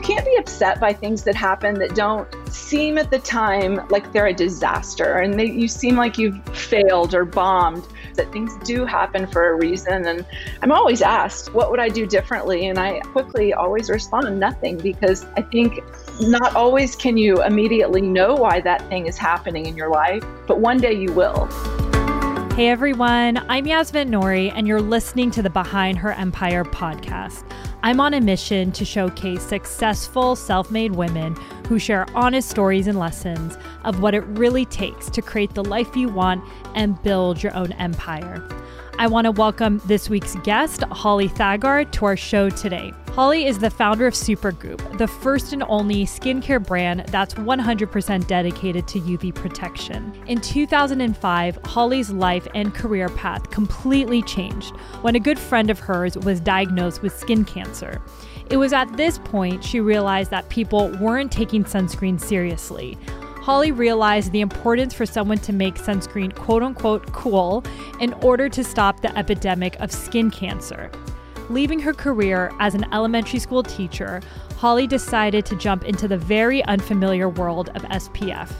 you can't be upset by things that happen that don't seem at the time like they're a disaster and they, you seem like you've failed or bombed that things do happen for a reason. And i'm always asked what would i do differently? And i quickly always respond nothing because i think not always can you immediately know why that thing is happening in your life but one day you will. Hey everyone, I'm Yasmin Nouri, and you're listening to the Behind Her Empire podcast. I'm on a mission to showcase successful self made women who share honest stories and lessons of what it really takes to create the life you want and build your own empire. I want to welcome this week's guest, Holly Thaggard, to our show today. Holly is the founder of Supergoop, the first and only skincare brand that's 100% dedicated to UV protection. In 2005, Holly's life and career path completely changed when a good friend of hers was diagnosed with skin cancer. It was at this point she realized that people weren't taking sunscreen seriously. Holly realized the importance for someone to make sunscreen quote unquote cool in order to stop the epidemic of skin cancer. Leaving her career as an elementary school teacher, Holly decided to jump into the very unfamiliar world of SPF.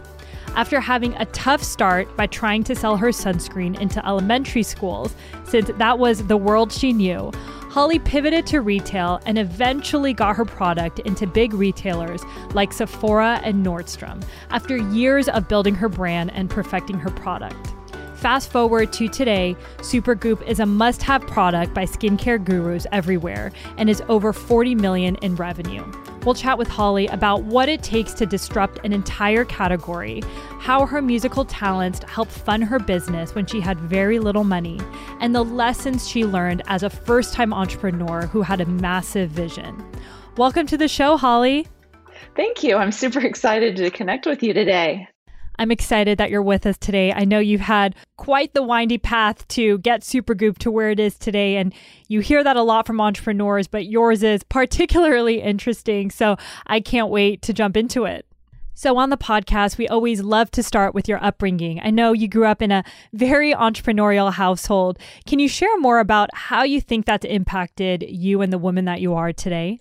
After having a tough start by trying to sell her sunscreen into elementary schools, since that was the world she knew, Holly pivoted to retail and eventually got her product into big retailers like Sephora and Nordstrom after years of building her brand and perfecting her product. Fast forward to today, Supergoop is a must have product by skincare gurus everywhere and is over 40 million in revenue. We'll chat with Holly about what it takes to disrupt an entire category, how her musical talents helped fund her business when she had very little money, and the lessons she learned as a first time entrepreneur who had a massive vision. Welcome to the show, Holly. Thank you. I'm super excited to connect with you today. I'm excited that you're with us today. I know you've had quite the windy path to get Supergoop to where it is today, and you hear that a lot from entrepreneurs, but yours is particularly interesting. So I can't wait to jump into it. So, on the podcast, we always love to start with your upbringing. I know you grew up in a very entrepreneurial household. Can you share more about how you think that's impacted you and the woman that you are today?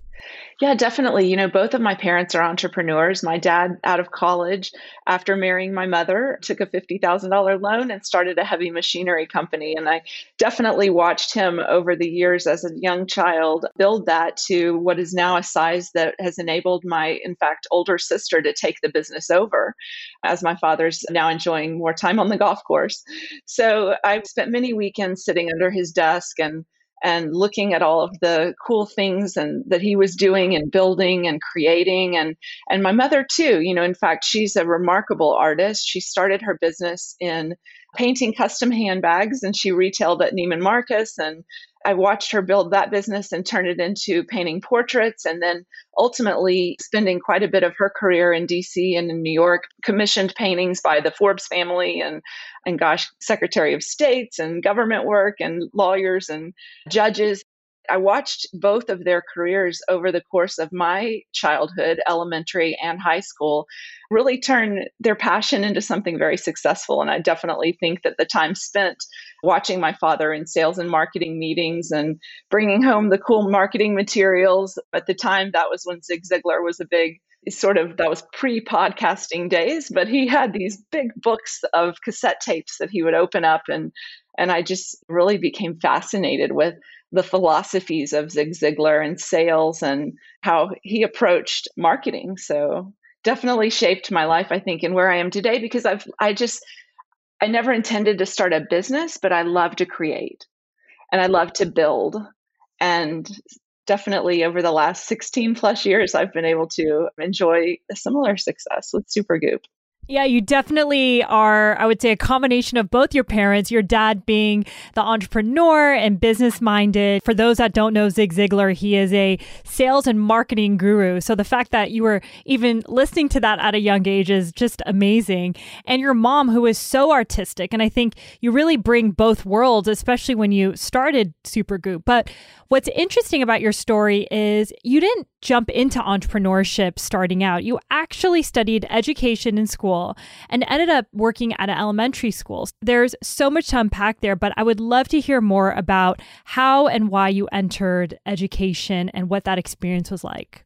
Yeah, definitely. You know, both of my parents are entrepreneurs. My dad, out of college, after marrying my mother, took a $50,000 loan and started a heavy machinery company. And I definitely watched him over the years as a young child build that to what is now a size that has enabled my, in fact, older sister to take the business over as my father's now enjoying more time on the golf course. So I've spent many weekends sitting under his desk and and looking at all of the cool things and that he was doing and building and creating. And and my mother too you know in fact she's a remarkable artist. She started her business in painting custom handbags and she retailed at Neiman Marcus and I watched her build that business and turn it into painting portraits and then ultimately spending quite a bit of her career in DC and in New York commissioned paintings by the Forbes family and and gosh Secretary of States and government work and lawyers and judges I watched both of their careers over the course of my childhood, elementary and high school, really turn their passion into something very successful. And I definitely think that the time spent watching my father in sales and marketing meetings and bringing home the cool marketing materials at the time, that was when Zig Ziglar was a big sort of that was pre podcasting days but he had these big books of cassette tapes that he would open up and and I just really became fascinated with the philosophies of Zig Ziglar and sales and how he approached marketing. So definitely shaped my life, I think, and where I am today because I've I just I never intended to start a business, but I love to create and I love to build. And definitely over the last 16 plus years, I've been able to enjoy a similar success with Supergoop. Yeah, you definitely are, I would say, a combination of both your parents, your dad being the entrepreneur and business minded. For those that don't know Zig Ziglar, he is a sales and marketing guru. So the fact that you were even listening to that at a young age is just amazing. And your mom, who is so artistic. And I think you really bring both worlds, especially when you started Supergoop. But What's interesting about your story is you didn't jump into entrepreneurship starting out. You actually studied education in school and ended up working at an elementary school. There's so much to unpack there, but I would love to hear more about how and why you entered education and what that experience was like.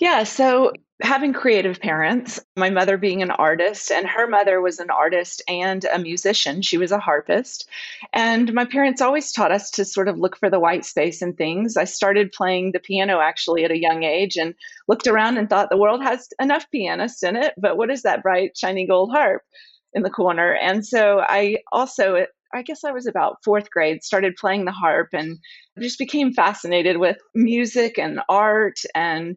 Yeah, so having creative parents, my mother being an artist, and her mother was an artist and a musician. She was a harpist. And my parents always taught us to sort of look for the white space in things. I started playing the piano actually at a young age and looked around and thought the world has enough pianists in it, but what is that bright, shiny gold harp in the corner? And so I also, I guess I was about fourth grade, started playing the harp and just became fascinated with music and art and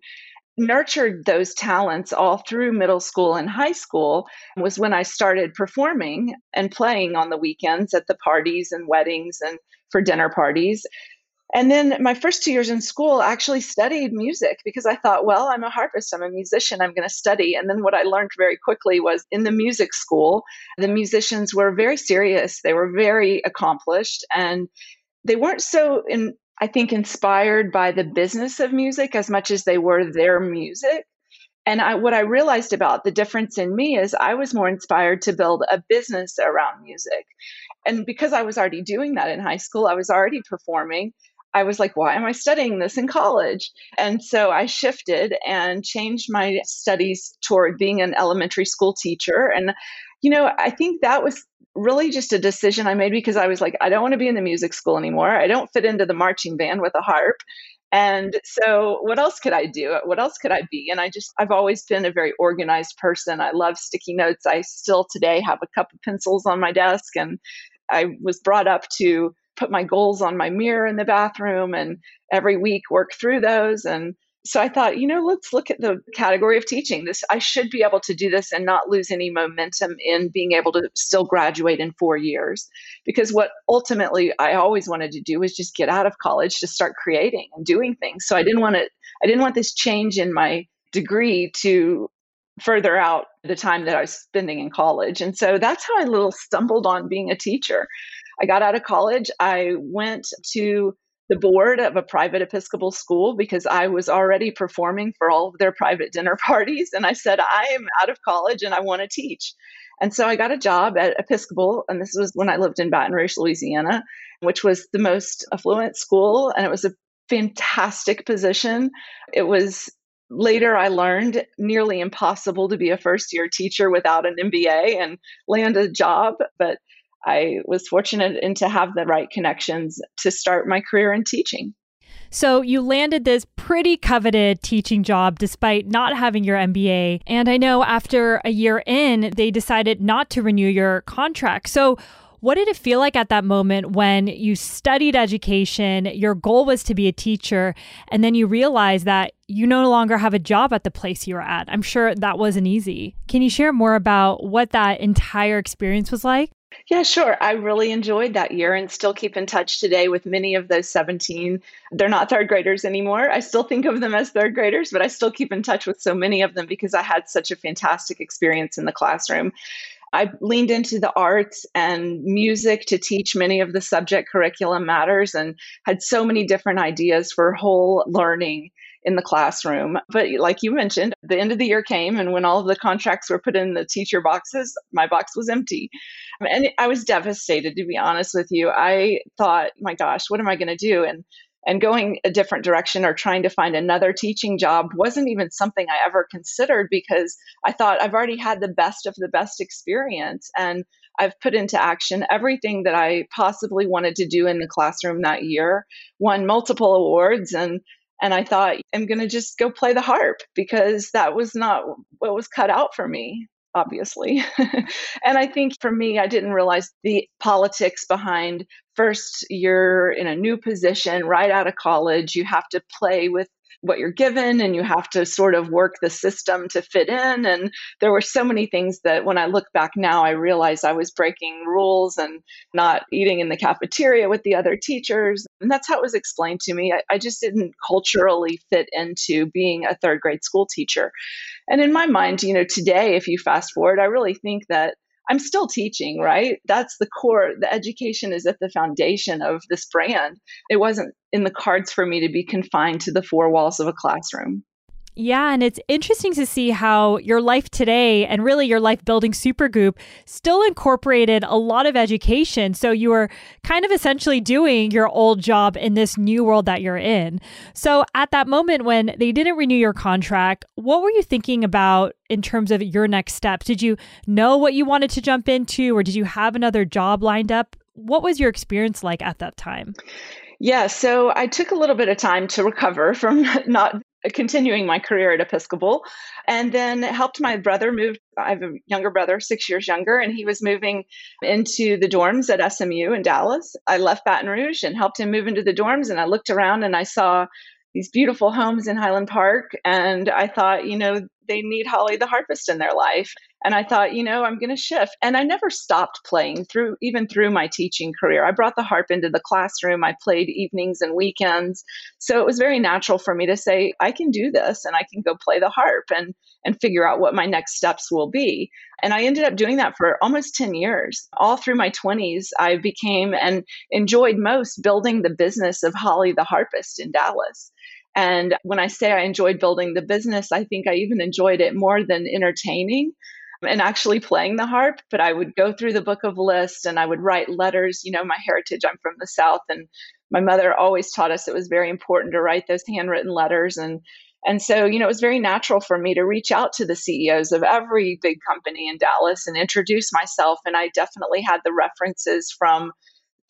nurtured those talents all through middle school and high school was when I started performing and playing on the weekends at the parties and weddings and for dinner parties. And then my first two years in school, actually studied music because I thought, well, I'm a harpist, I'm a musician, I'm going to study. And then what I learned very quickly was in the music school, the musicians were very serious, they were very accomplished, and they weren't so in I think, inspired by the business of music as much as they were their music. And I, what I realized about the difference in me is I was more inspired to build a business around music. And because I was already doing that in high school, I was already performing. I was like, why am I studying this in college? And so I shifted and changed my studies toward being an elementary school teacher. And, you know, I think that was really just a decision I made because I was like, I don't want to be in the music school anymore. I don't fit into the marching band with a harp. And so, what else could I do? What else could I be? And I just, I've always been a very organized person. I love sticky notes. I still today have a cup of pencils on my desk. And I was brought up to put my goals on my mirror in the bathroom and every week work through those. And so I thought, you know, let's look at the category of teaching. This I should be able to do this and not lose any momentum in being able to still graduate in 4 years. Because what ultimately I always wanted to do was just get out of college to start creating and doing things. So I didn't want to I didn't want this change in my degree to further out the time that I was spending in college. And so that's how I little stumbled on being a teacher. I got out of college, I went to the board of a private Episcopal school because I was already performing for all of their private dinner parties. And I said, I am out of college and I want to teach. And so I got a job at Episcopal, and this was when I lived in Baton Rouge, Louisiana, which was the most affluent school. And it was a fantastic position. It was later I learned nearly impossible to be a first year teacher without an MBA and land a job. But I was fortunate and to have the right connections to start my career in teaching. So you landed this pretty coveted teaching job despite not having your MBA. And I know after a year in, they decided not to renew your contract. So what did it feel like at that moment when you studied education, your goal was to be a teacher, and then you realized that you no longer have a job at the place you were at? I'm sure that wasn't easy. Can you share more about what that entire experience was like? Yeah, sure. I really enjoyed that year and still keep in touch today with many of those 17. They're not third graders anymore. I still think of them as third graders, but I still keep in touch with so many of them because I had such a fantastic experience in the classroom. I leaned into the arts and music to teach many of the subject curriculum matters and had so many different ideas for whole learning in the classroom. But like you mentioned, the end of the year came, and when all of the contracts were put in the teacher boxes, my box was empty. And I was devastated, to be honest with you. I thought, my gosh, what am I going to do? And and going a different direction or trying to find another teaching job wasn't even something I ever considered because I thought I've already had the best of the best experience and I've put into action everything that I possibly wanted to do in the classroom that year, won multiple awards and and I thought, I'm going to just go play the harp because that was not what was cut out for me, obviously. and I think for me, I didn't realize the politics behind first you're in a new position right out of college. You have to play with what you're given and you have to sort of work the system to fit in. And there were so many things that when i look back now i realize i was breaking rules and not eating in the cafeteria with the other teachers. And that's how it was explained to me. I, I just didn't culturally fit into being a third grade school teacher. And in my mind you know today if you fast forward i really think that I'm still teaching, right? That's the core. The education is at the foundation of this brand. It wasn't in the cards for me to be confined to the four walls of a classroom. Yeah, and it's interesting to see how your life today and really your life building Supergoop still incorporated a lot of education. So you were kind of essentially doing your old job in this new world that you're in. So at that moment when they didn't renew your contract, what were you thinking about in terms of your next steps? Did you know what you wanted to jump into or did you have another job lined up? What was your experience like at that time? Yeah, so I took a little bit of time to recover from not continuing my career at Episcopal and then helped my brother move. I have a younger brother, six years younger, and he was moving into the dorms at SMU in Dallas. I left Baton Rouge and helped him move into the dorms. And I looked around and I saw these beautiful homes in Highland Park. And I thought, you know, they need Holly the harpist in their life. And I thought, you know, I'm going to shift. And I never stopped playing through, even through my teaching career. I brought the harp into the classroom. I played evenings and weekends. So it was very natural for me to say, I can do this and I can go play the harp and, and figure out what my next steps will be. And I ended up doing that for almost 10 years. All through my 20s, I became and enjoyed most building the business of Holly the harpist in Dallas. And when I say I enjoyed building the business, I think I even enjoyed it more than entertaining and actually playing the harp. But I would go through the book of lists and I would write letters. You know, my heritage, I'm from the South, and my mother always taught us it was very important to write those handwritten letters. And and so, you know, it was very natural for me to reach out to the CEOs of every big company in Dallas and introduce myself. And I definitely had the references from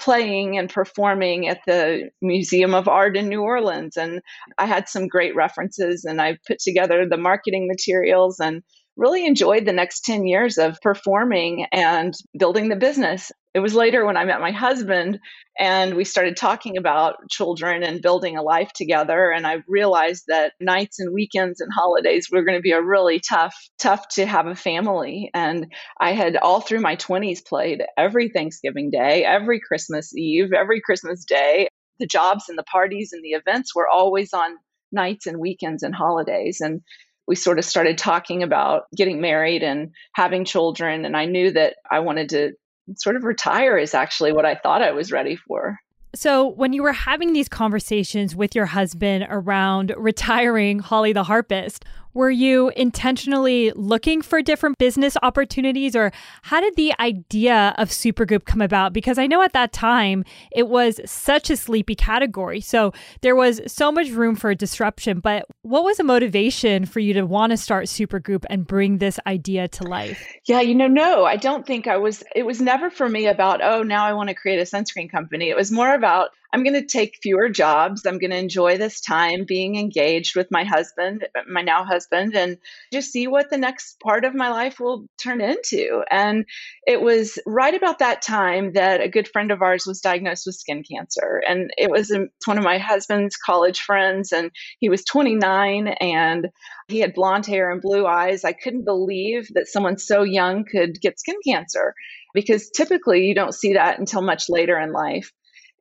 playing and performing at the Museum of Art in New Orleans. And I had some great references and I put together the marketing materials and really enjoyed the next 10 years of performing and building the business. It was later when I met my husband and we started talking about children and building a life together. And I realized that nights and weekends and holidays were going to be a really tough, tough to have a family. And I had all through my 20s played every Thanksgiving Day, every Christmas Eve, every Christmas Day. The jobs and the parties and the events were always on nights and weekends and holidays. And we sort of started talking about getting married and having children. And I knew that I wanted to sort of retire, is actually what I thought I was ready for. So, when you were having these conversations with your husband around retiring Holly the harpist, were you intentionally looking for different business opportunities, or how did the idea of Supergoop come about? Because I know at that time it was such a sleepy category. So there was so much room for disruption. But what was a motivation for you to want to start Supergoop and bring this idea to life? Yeah, you know, no, I don't think I was, it was never for me about, oh, now I want to create a sunscreen company. It was more about, I'm going to take fewer jobs. I'm going to enjoy this time being engaged with my husband, my now husband, and just see what the next part of my life will turn into. And it was right about that time that a good friend of ours was diagnosed with skin cancer. And it was one of my husband's college friends, and he was 29 and he had blonde hair and blue eyes. I couldn't believe that someone so young could get skin cancer because typically you don't see that until much later in life.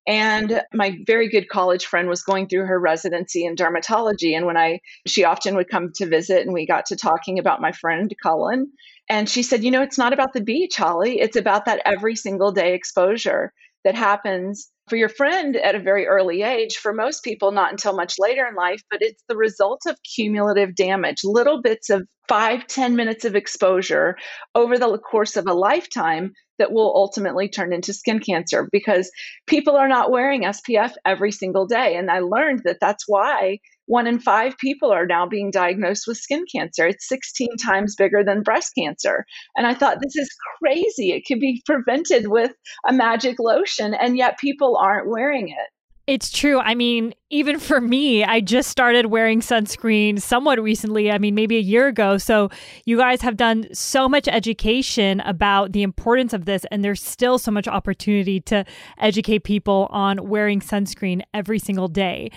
And my very good college friend was going through her residency in dermatology. And when I, she often would come to visit, and we got to talking about my friend Cullen. And she said, You know, it's not about the beach, Holly. It's about that every single day exposure that happens for your friend at a very early age, for most people, not until much later in life, but it's the result of cumulative damage, little bits of five, ten minutes of exposure over the course of a lifetime that will ultimately turn into skin cancer because people are not wearing SPF every single day. And I learned that that's why one in five people are now being diagnosed with skin cancer. It's 16 times bigger than breast cancer. And I thought, this is crazy. It could be prevented with a magic lotion, and yet people aren't wearing it. It's true. I mean, even for me, I just started wearing sunscreen somewhat recently. I mean, maybe a year ago. So, you guys have done so much education about the importance of this, and there's still so much opportunity to educate people on wearing sunscreen every single day.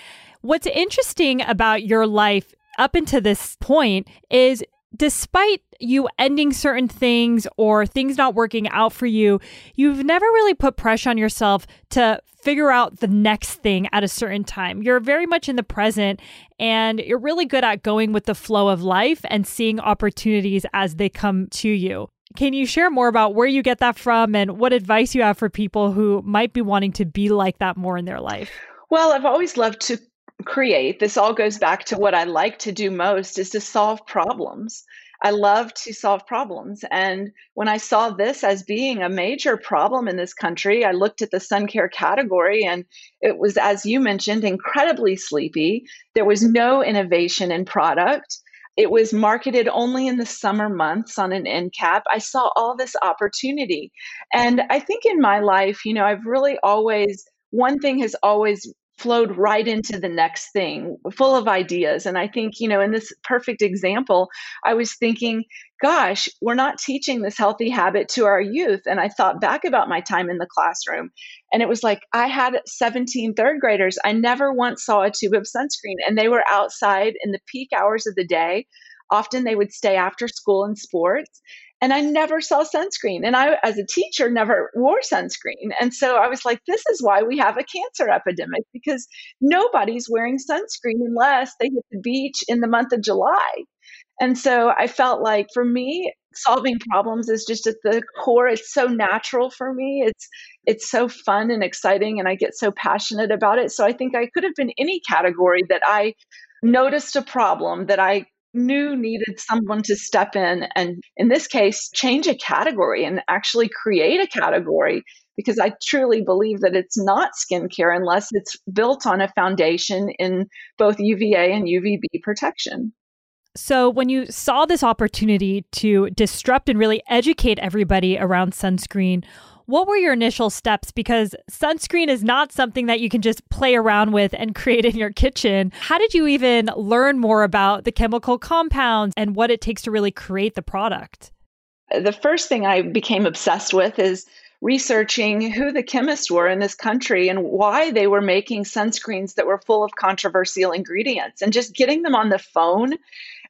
What's interesting about your life up until this point is despite you ending certain things or things not working out for you, you've never really put pressure on yourself to figure out the next thing at a certain time. You're very much in the present and you're really good at going with the flow of life and seeing opportunities as they come to you. Can you share more about where you get that from and what advice you have for people who might be wanting to be like that more in their life? Well, I've always loved to create, this all goes back to what I like to do most is to solve problems. I love to solve problems. And when I saw this as being a major problem in this country, I looked at the sun care category and it was, as you mentioned, incredibly sleepy. There was no innovation in product. It was marketed only in the summer months on an end cap. I saw all this opportunity. And I think in my life, you know, I've really always, one thing has always flowed right into the next thing, full of ideas. And I think, you know, in this perfect example, I was thinking, gosh, we're not teaching this healthy habit to our youth. And I thought back about my time in the classroom, and it was like I had 17 third graders. I never once saw a tube of sunscreen, and they were outside in the peak hours of the day. Often they would stay after school in sports and I never saw sunscreen. And I, as a teacher, never wore sunscreen. And so I was like, this is why we have a cancer epidemic because nobody's wearing sunscreen unless they hit the beach in the month of July. And so I felt like for me, solving problems is just at the core. It's so natural for me. It's it's so fun and exciting and I get so passionate about it. So I think I could have been any category that I noticed a problem that I knew needed someone to step in and, in this case, change a category and actually create a category because I truly believe that it's not skincare unless it's built on a foundation in both UVA and UVB protection. So, when you saw this opportunity to disrupt and really educate everybody around sunscreen, what were your initial steps? Because sunscreen is not something that you can just play around with and create in your kitchen. How did you even learn more about the chemical compounds and what it takes to really create the product? The first thing I became obsessed with is researching who the chemists were in this country and why they were making sunscreens that were full of controversial ingredients and just getting them on the phone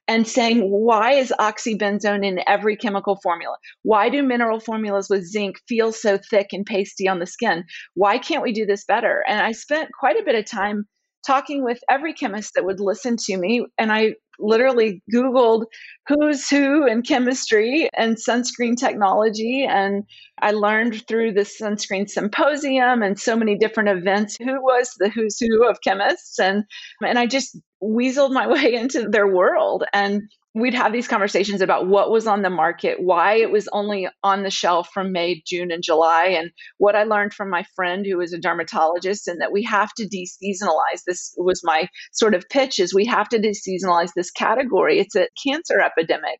and saying, why is oxybenzone in every chemical formula? Why do mineral formulas with zinc feel so thick and pasty on the skin? Why can't we do this better? And I spent quite a bit of time talking with every chemist that would listen to me. And I literally Googled who's who in chemistry and sunscreen technology. And I learned through the sunscreen symposium and so many different events who was the who's who of chemists. And, and I just weaseled my way into their world. And we'd have these conversations about what was on the market, why it was only on the shelf from May, June, and July, and what I learned from my friend who was a dermatologist, and that we have to deseasonalize. This was my sort of pitch: is we have to deseasonalize this category. It's a cancer epidemic.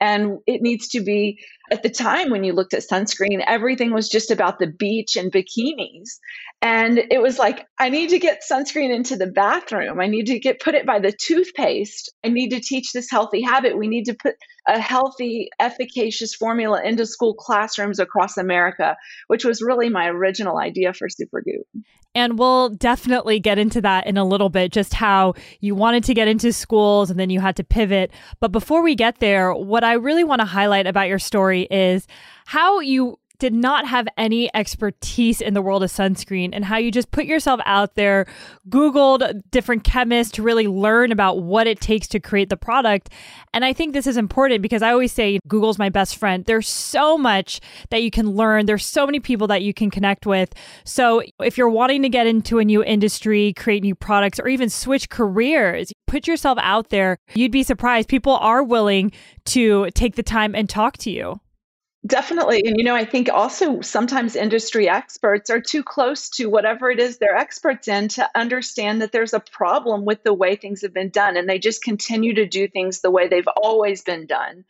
And it needs to be, at the time when you looked at sunscreen, everything was just about the beach and bikinis. And it was like, I need to get sunscreen into the bathroom. I need to get put it by the toothpaste. I need to teach this healthy habit. We need to put a healthy, efficacious formula into school classrooms across America, which was really my original idea for Supergoop. And we'll definitely get into that in a little bit, just how you wanted to get into schools and then you had to pivot. But before we get there, what I really want to highlight about your story is how you did not have any expertise in the world of sunscreen and how you just put yourself out there, Googled different chemists to really learn about what it takes to create the product. And I think this is important because I always say Google's my best friend. There's so much that you can learn, there's so many people that you can connect with. So if you're wanting to get into a new industry, create new products, or even switch careers, put yourself out there. You'd be surprised. People are willing to take the time and talk to you. Definitely. And, you know, I think also sometimes industry experts are too close to whatever it is they're experts in to understand that there's a problem with the way things have been done. And they just continue to do things the way they've always been done.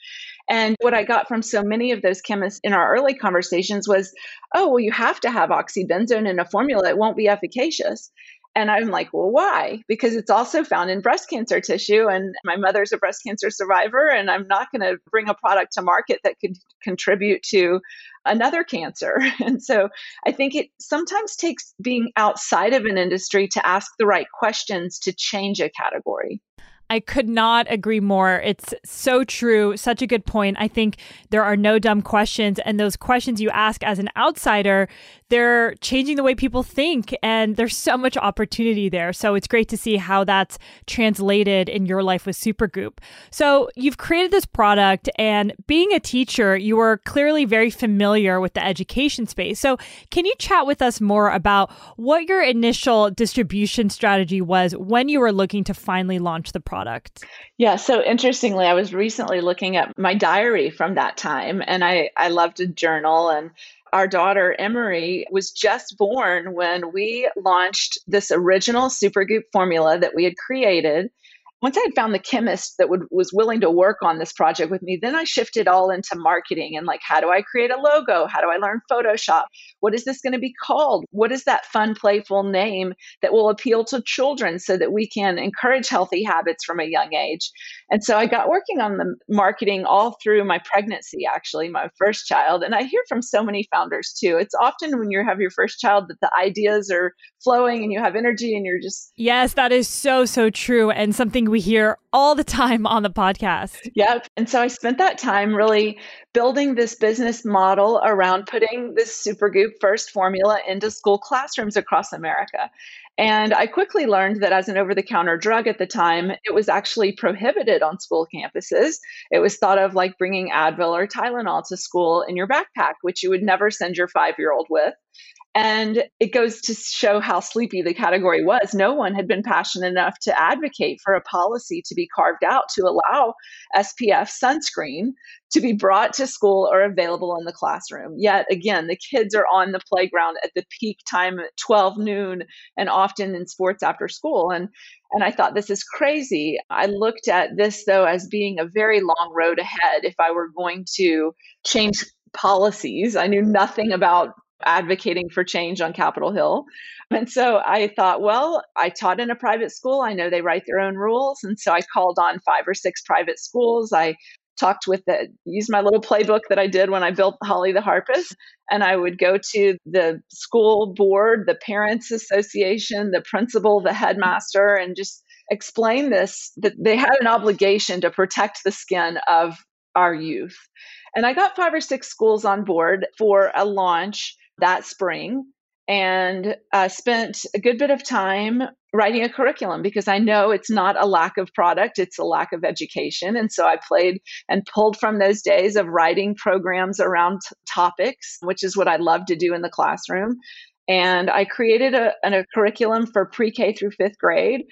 And what I got from so many of those chemists in our early conversations was, oh, well, you have to have oxybenzone in a formula. It won't be efficacious. And I'm like, well, why? Because it's also found in breast cancer tissue. And my mother's a breast cancer survivor, and I'm not going to bring a product to market that could contribute to another cancer. And so I think it sometimes takes being outside of an industry to ask the right questions to change a category. I could not agree more. It's so true. Such a good point. I think there are no dumb questions. And those questions you ask as an outsider, they're changing the way people think. And there's so much opportunity there. So it's great to see how that's translated in your life with Supergoop. So you've created this product, and being a teacher, you are clearly very familiar with the education space. So can you chat with us more about what your initial distribution strategy was when you were looking to finally launch the product? Yeah, so interestingly, I was recently looking at my diary from that time, and I, I love to journal. And our daughter Emery was just born when we launched this original Supergoop formula that we had created once I had found the chemist that would, was willing to work on this project with me, then I shifted all into marketing and like, how do I create a logo? How do I learn Photoshop? What is this going to be called? What is that fun, playful name that will appeal to children so that we can encourage healthy habits from a young age? And so I got working on the marketing all through my pregnancy, actually, my first child. And I hear from so many founders too. It's often when you have your first child that the ideas are flowing and you have energy and you're just. Yes, that is so, so true. And something we hear all the time on the podcast. Yep. And so I spent that time really building this business model around putting this Supergoop first formula into school classrooms across America. And I quickly learned that as an over the counter drug at the time, it was actually prohibited on school campuses. It was thought of like bringing Advil or Tylenol to school in your backpack, which you would never send your five year old with. And it goes to show how sleepy the category was. No one had been passionate enough to advocate for a policy to be carved out to allow SPF sunscreen to be brought to school or available in the classroom. Yet again, the kids are on the playground at the peak time at 12 noon and often in sports after school. And and I thought this is crazy. I looked at this though as being a very long road ahead if I were going to change policies. I knew nothing about advocating for change on Capitol Hill. And so I thought, well, I taught in a private school. I know they write their own rules. And so I called on five or six private schools. I talked with the used my little playbook that I did when I built Holly the Harpist and I would go to the school board, the parents association, the principal, the headmaster and just explain this that they had an obligation to protect the skin of our youth. And I got five or six schools on board for a launch that spring and uh, spent a good bit of time writing a curriculum because I know it's not a lack of product, it's a lack of education. And so I played and pulled from those days of writing programs around t- topics, which is what I love to do in the classroom. And I created a, a curriculum for pre K through fifth grade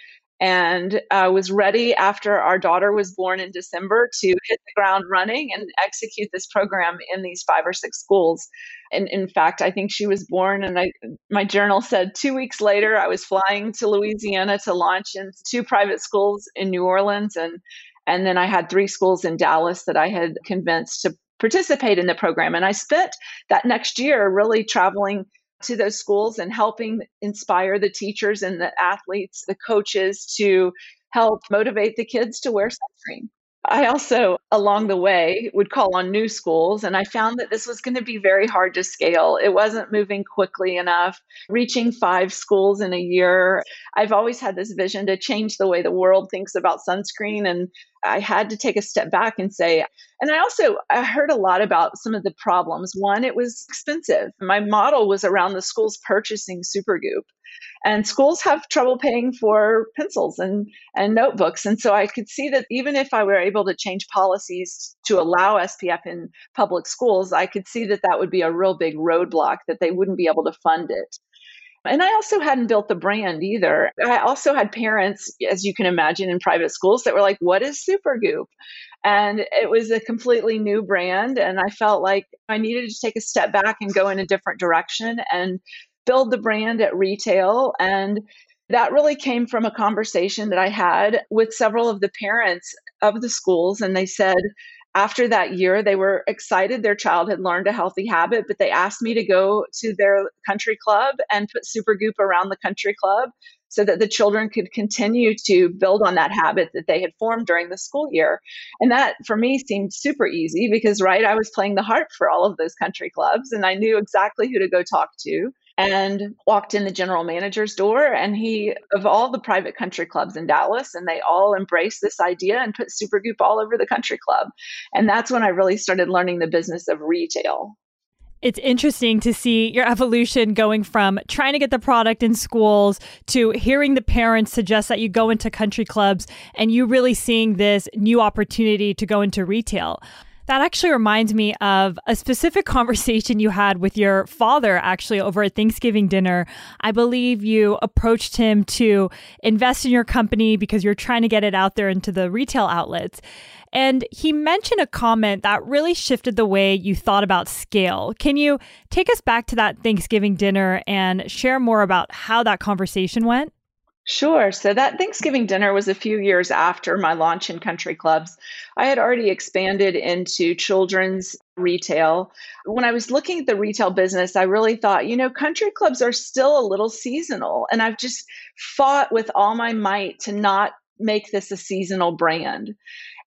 and uh, was ready after our daughter was born in December to hit the ground running and execute this program in these five or six schools. And in fact, I think she was born, and I, my journal said two weeks later, I was flying to Louisiana to launch in two private schools in New Orleans, and and then I had three schools in Dallas that I had convinced to participate in the program. And I spent that next year really traveling to those schools and helping inspire the teachers and the athletes, the coaches to help motivate the kids to wear sunscreen. I also, along the way, would call on new schools, and I found that this was going to be very hard to scale. It wasn't moving quickly enough, reaching five schools in a year. I've always had this vision to change the way the world thinks about sunscreen, and I had to take a step back and say, and I also I heard a lot about some of the problems. One, it was expensive. My model was around the schools purchasing Supergoop. And schools have trouble paying for pencils and, and notebooks. And so I could see that even if I were able to change policies to allow SPF in public schools, I could see that that would be a real big roadblock, that they wouldn't be able to fund it. And I also hadn't built the brand either. I also had parents, as you can imagine, in private schools that were like, What is Supergoop? And it was a completely new brand. And I felt like I needed to take a step back and go in a different direction. And build the brand at retail. And that really came from a conversation that I had with several of the parents of the schools. And they said, after that year, they were excited their child had learned a healthy habit, but they asked me to go to their country club and put Supergoop around the country club so that the children could continue to build on that habit that they had formed during the school year. And that for me seemed super easy because, right, I was playing the harp for all of those country clubs and I knew exactly who to go talk to. And walked in the general manager's door and he of all the private country clubs in Dallas and they all embraced this idea and put Supergoop all over the country club. And that's when I really started learning the business of retail. It's interesting to see your evolution going from trying to get the product in schools to hearing the parents suggest that you go into country clubs and you really seeing this new opportunity to go into retail. That actually reminds me of a specific conversation you had with your father, actually, over at Thanksgiving dinner. I believe you approached him to invest in your company because you're trying to get it out there into the retail outlets. And he mentioned a comment that really shifted the way you thought about scale. Can you take us back to that Thanksgiving dinner and share more about how that conversation went? Sure. So that Thanksgiving dinner was a few years after my launch in country clubs. I had already expanded into children's retail. When I was looking at the retail business, I really thought, you know, country clubs are still a little seasonal. And I've just fought with all my might to not make this a seasonal brand.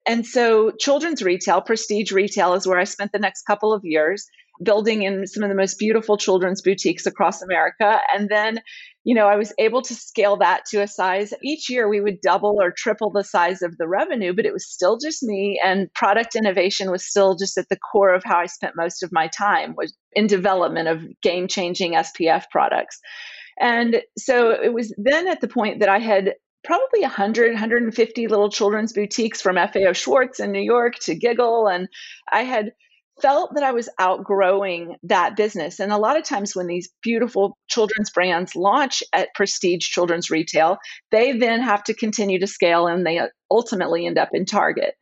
And so, children's retail, prestige retail, is where I spent the next couple of years building in some of the most beautiful children's boutiques across America. And then, you know, I was able to scale that to a size. Each year we would double or triple the size of the revenue, but it was still just me. And product innovation was still just at the core of how I spent most of my time was in development of game changing SPF products. And so it was then at the point that I had probably 100 150 little children's boutiques from fao schwarz in new york to giggle and i had felt that I was outgrowing that business. And a lot of times when these beautiful children's brands launch at prestige children's retail, they then have to continue to scale and they uh, ultimately end up in Target.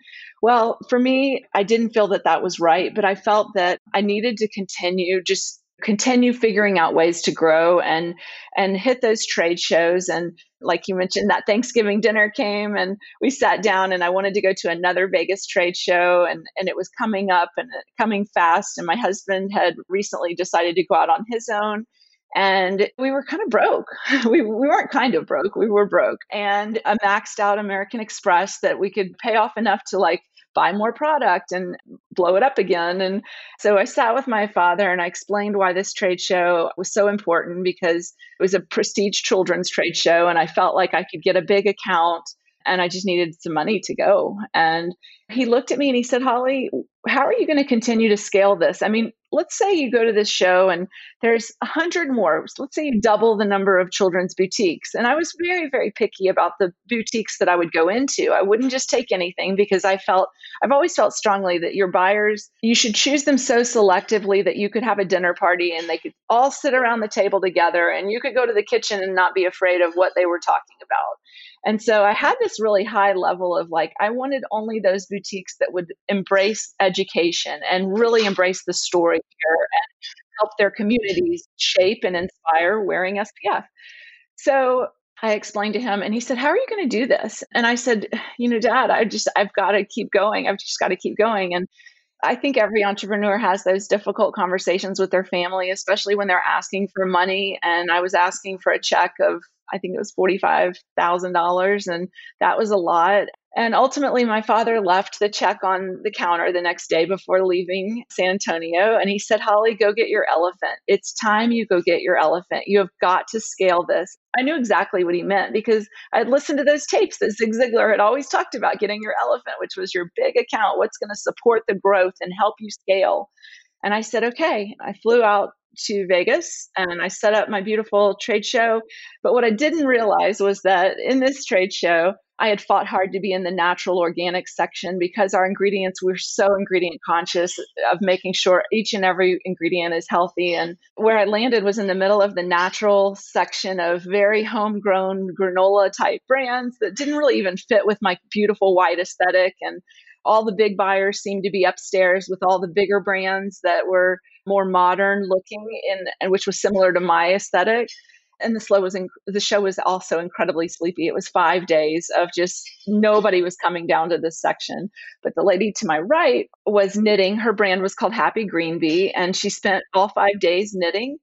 Well, for me, I didn't feel that that was right, but I felt that I needed to continue just continue figuring out ways to grow and and hit those trade shows and like you mentioned that Thanksgiving dinner came and we sat down and I wanted to go to another Vegas trade show and and it was coming up and uh, coming fast and my husband had recently decided to go out on his own and we were kind of broke. we, we weren't kind of broke, we were broke. And a maxed out American Express that we could pay off enough to like buy more product and blow it up again. And so I sat with my father and I explained why this trade show was so important because it was a prestige children's trade show and I felt like I could get a big account and I just needed some money to go. And he looked at me and he said, Holly, how are you going to continue to scale this? I mean, let's say you go to this show and there's a hundred more. Let's say you double the number of children's boutiques. And I was very, very picky about the boutiques that I would go into. I wouldn't just take anything because I felt, I've always felt strongly that your buyers, you should choose them so selectively that you could have a dinner party and they could all sit around the table together and you could go to the kitchen and not be afraid of what they were talking about. And so I had this really high level of like, I wanted only those boutiques that would embrace education and really embrace the story here and help their communities shape and inspire wearing SPF. So I explained to him and he said, How are you going to do this? And I said, You know, dad, I just, I've got to keep going. I've just got to keep going. And I think every entrepreneur has those difficult conversations with their family, especially when they're asking for money. And I was asking for a check of I think it was $45,000 and that was a lot. And ultimately, my father left the check on the counter the next day before leaving San Antonio. And he said, Holly, go get your elephant. It's time you go get your elephant. You have got to scale this. I knew exactly what he meant because I'd listened to those tapes that Zig Ziglar had always talked about getting your elephant, which was your big account, what's going to support the growth and help you scale. And I said, okay. I flew out to Vegas and I set up my beautiful trade show. But what I didn't realize was that in this trade show, I had fought hard to be in the natural organic section because our ingredients, we're so ingredient conscious of making sure each and every ingredient is healthy. And where I landed was in the middle of the natural section of very homegrown granola type brands that didn't really even fit with my beautiful white aesthetic. And all the big buyers seemed to be upstairs with all the bigger brands that were more modern looking in, and which was similar to my aesthetic. And the slow was in, the show was also incredibly sleepy. It was five days of just nobody was coming down to this section. But the lady to my right was knitting. Her brand was called Happy Green Bee, and she spent all five days knitting.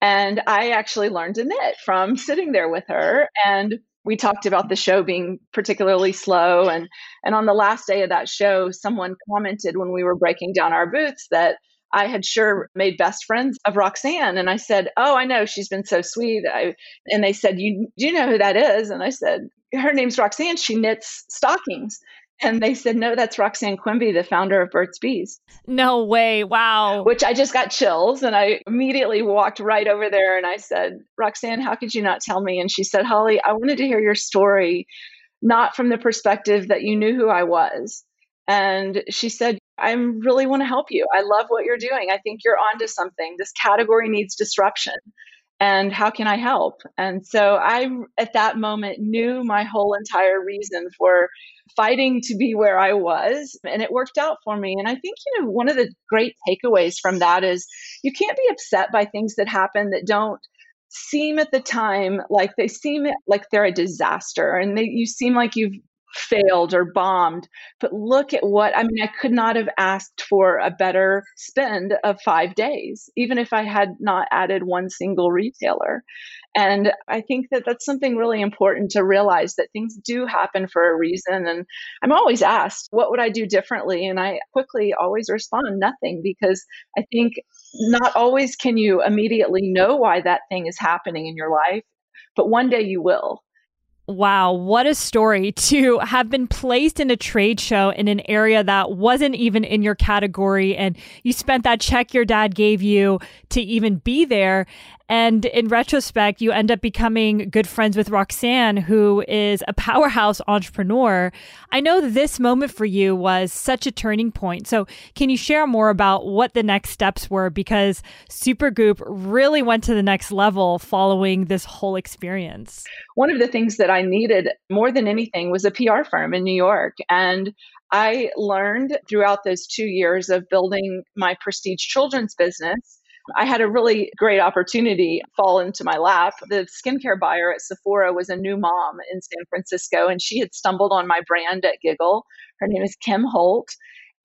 And I actually learned to knit from sitting there with her. And we talked about the show being particularly slow and and on the last day of that show someone commented when we were breaking down our booths that I had sure made best friends of Roxanne. And I said, Oh, I know. She's been so sweet. I, and they said, you, Do you know who that is? And I said, Her name's Roxanne. She knits stockings. And they said, No, that's Roxanne Quimby, the founder of Burt's Bees. No way. Wow. Which I just got chills. And I immediately walked right over there and I said, Roxanne, how could you not tell me? And she said, Holly, I wanted to hear your story, not from the perspective that you knew who I was. And she said, I really want to help you. I love what you're doing. I think you're onto something. This category needs disruption. And how can I help? And so I, at that moment, knew my whole entire reason for fighting to be where I was. And it worked out for me. And I think, you know, one of the great takeaways from that is you can't be upset by things that happen that don't seem at the time like they seem like they're a disaster and they, you seem like you've failed or bombed. But look at what I mean, I could not have asked for a better spend of five days, even if I had not added one single retailer. And I think that that's something really important to realize that things do happen for a reason. And I'm always asked, what would I do differently? And I quickly always respond, nothing, because I think not always can you immediately know why that thing is happening in your life, but one day you will. Wow, what a story to have been placed in a trade show in an area that wasn't even in your category. And you spent that check your dad gave you to even be there. And in retrospect, you end up becoming good friends with Roxanne, who is a powerhouse entrepreneur. I know this moment for you was such a turning point. So, can you share more about what the next steps were? Because Supergoop really went to the next level following this whole experience. One of the things that I needed more than anything was a PR firm in New York. And I learned throughout those two years of building my prestige children's business I had a really great opportunity fall into my lap. The skincare buyer at Sephora was a new mom in San Francisco, and she had stumbled on my brand at Giggle. Her name is Kim Holt.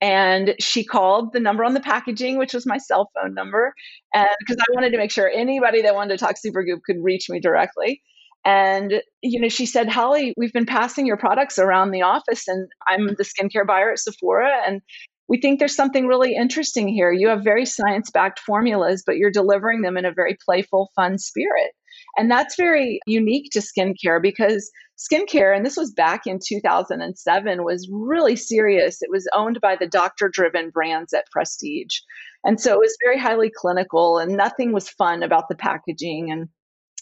And she called the number on the packaging, which was my cell phone number, because I wanted to make sure anybody that wanted to talk Supergoop could reach me directly. And, you know, she said, Holly, we've been passing your products around the office, and I'm the skincare buyer at Sephora. And we think there's something really interesting here. You have very science backed formulas, but you're delivering them in a very playful, fun spirit. And that's very unique to skincare because skincare, and this was back in 2007, was really serious. It was owned by the doctor driven brands at Prestige. And so it was very highly clinical and nothing was fun about the packaging. And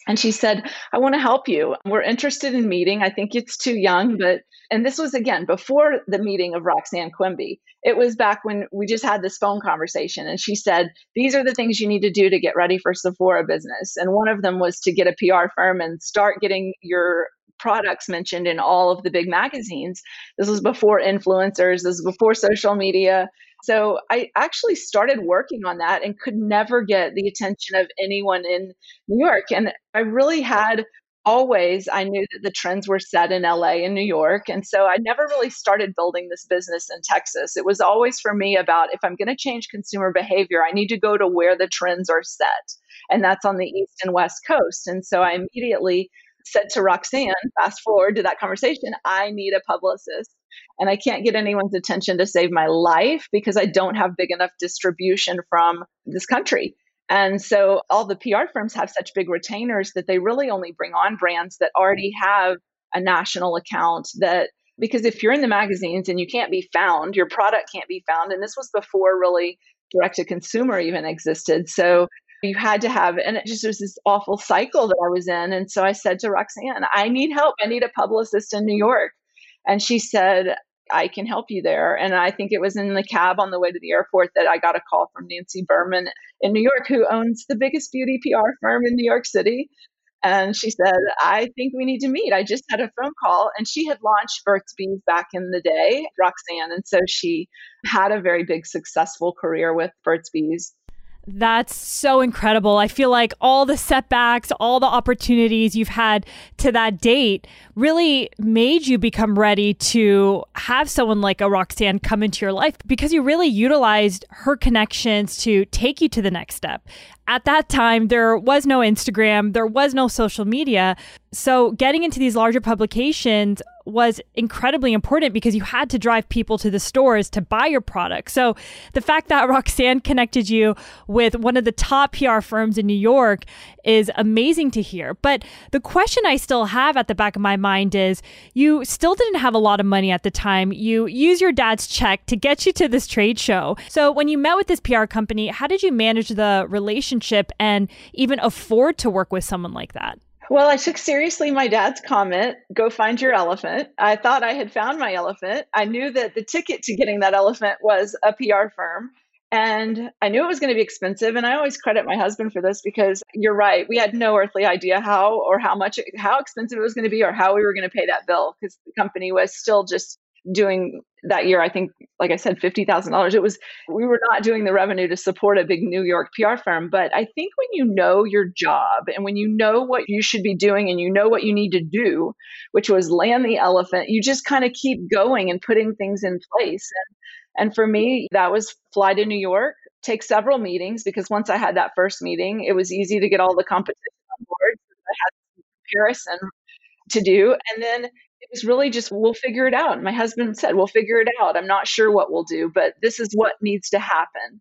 and she said, I want to help you. We're interested in meeting. I think it's too young, but, and this was again before the meeting of Roxanne Quimby. It was back when we just had this phone conversation. And she said, These are the things you need to do to get ready for Sephora business. And one of them was to get a PR firm and start getting your products mentioned in all of the big magazines. This was before influencers, this was before social media. So I actually started working on that and could never get the attention of anyone in New York. And I really had always, I knew that the trends were set in LA and New York. And so I never really started building this business in Texas. It was always for me about if I'm going to change consumer behavior, I need to go to where the trends are set. And that's on the East and West Coast. And so I immediately said to Roxanne, fast forward to that conversation, I need a publicist and I can't get anyone's attention to save my life because I don't have big enough distribution from this country. And so all the PR firms have such big retainers that they really only bring on brands that already have a national account that because if you're in the magazines and you can't be found, your product can't be found. And this was before really direct to consumer even existed. So you had to have, and it just was this awful cycle that I was in. And so I said to Roxanne, I need help. I need a publicist in New York. And she said, I can help you there. And I think it was in the cab on the way to the airport that I got a call from Nancy Berman in New York, who owns the biggest beauty PR firm in New York City. And she said, I think we need to meet. I just had a phone call, and she had launched Burt's Bees back in the day, Roxanne. And so she had a very big, successful career with Burt's Bees. That's so incredible. I feel like all the setbacks, all the opportunities you've had to that date really made you become ready to have someone like a Roxanne come into your life because you really utilized her connections to take you to the next step. At that time, there was no Instagram, there was no social media. So, getting into these larger publications was incredibly important because you had to drive people to the stores to buy your product. So the fact that Roxanne connected you with one of the top PR firms in New York is amazing to hear. But the question I still have at the back of my mind is you still didn't have a lot of money at the time. You use your dad's check to get you to this trade show. So when you met with this PR company, how did you manage the relationship and even afford to work with someone like that? Well, I took seriously my dad's comment go find your elephant. I thought I had found my elephant. I knew that the ticket to getting that elephant was a PR firm. And I knew it was going to be expensive. And I always credit my husband for this because you're right. We had no earthly idea how or how much, how expensive it was going to be or how we were going to pay that bill because the company was still just doing that year, I think, like I said, $50,000. It was, we were not doing the revenue to support a big New York PR firm. But I think when you know your job and when you know what you should be doing and you know what you need to do, which was land the elephant, you just kind of keep going and putting things in place. And, and for me, that was fly to New York, take several meetings because once I had that first meeting, it was easy to get all the competition on board. I had comparison to do. And then it was really just we'll figure it out. My husband said, "We'll figure it out. I'm not sure what we'll do, but this is what needs to happen."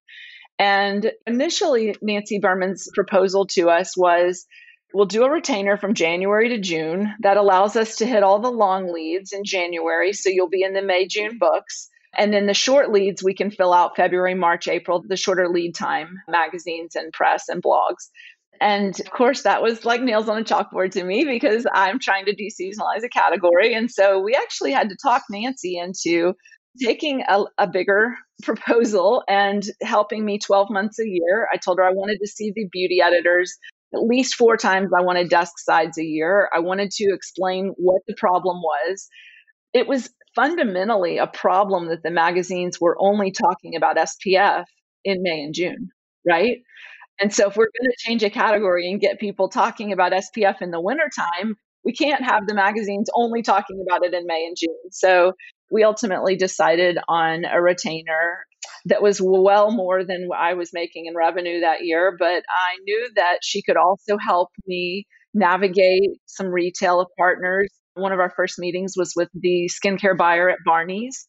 And initially, Nancy Berman's proposal to us was we'll do a retainer from January to June. That allows us to hit all the long leads in January. So you'll be in the May, June books. And then the short leads, we can fill out February, March, April, the shorter lead time magazines and press and blogs. And of course, that was like nails on a chalkboard to me because I'm trying to deseasonalize a category. And so we actually had to talk Nancy into taking a, a, bigger proposal and helping me 12 months a year. I told her I wanted to see the beauty editors at least four times. I wanted desk sides a year. I wanted to explain what the problem was. It was fundamentally a problem that the magazines were only talking about SPF in May and June, right? And so if we're going to change a category and get people talking about SPF in the wintertime, we can't have the magazines only talking about it in May and June. So we ultimately decided on a retainer that was well more than I was making in revenue that year. But I knew that she could also help me navigate some retail partners. One of our first meetings was with the skincare buyer at Barney's.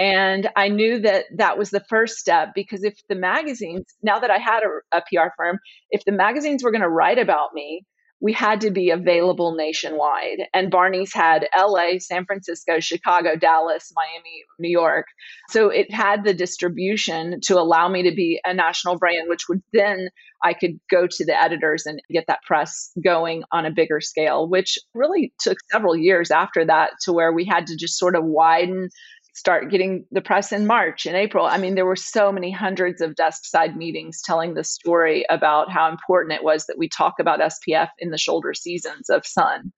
And I knew that that was the first step because if the magazines, now that I had a, a PR firm, if the magazines were going to write about me, we had to be available nationwide. And Barney's had LA, San Francisco, Chicago, Dallas, Miami, New York. So it had the distribution to allow me to be a national brand, which would then I could go to the editors and get that press going on a bigger scale, which really took several years after that to where we had to just sort of widen start getting the press in March and April. I mean, there were so many hundreds of desk side meetings telling the story about how important it was that we talk about SPF in the shoulder seasons of sun.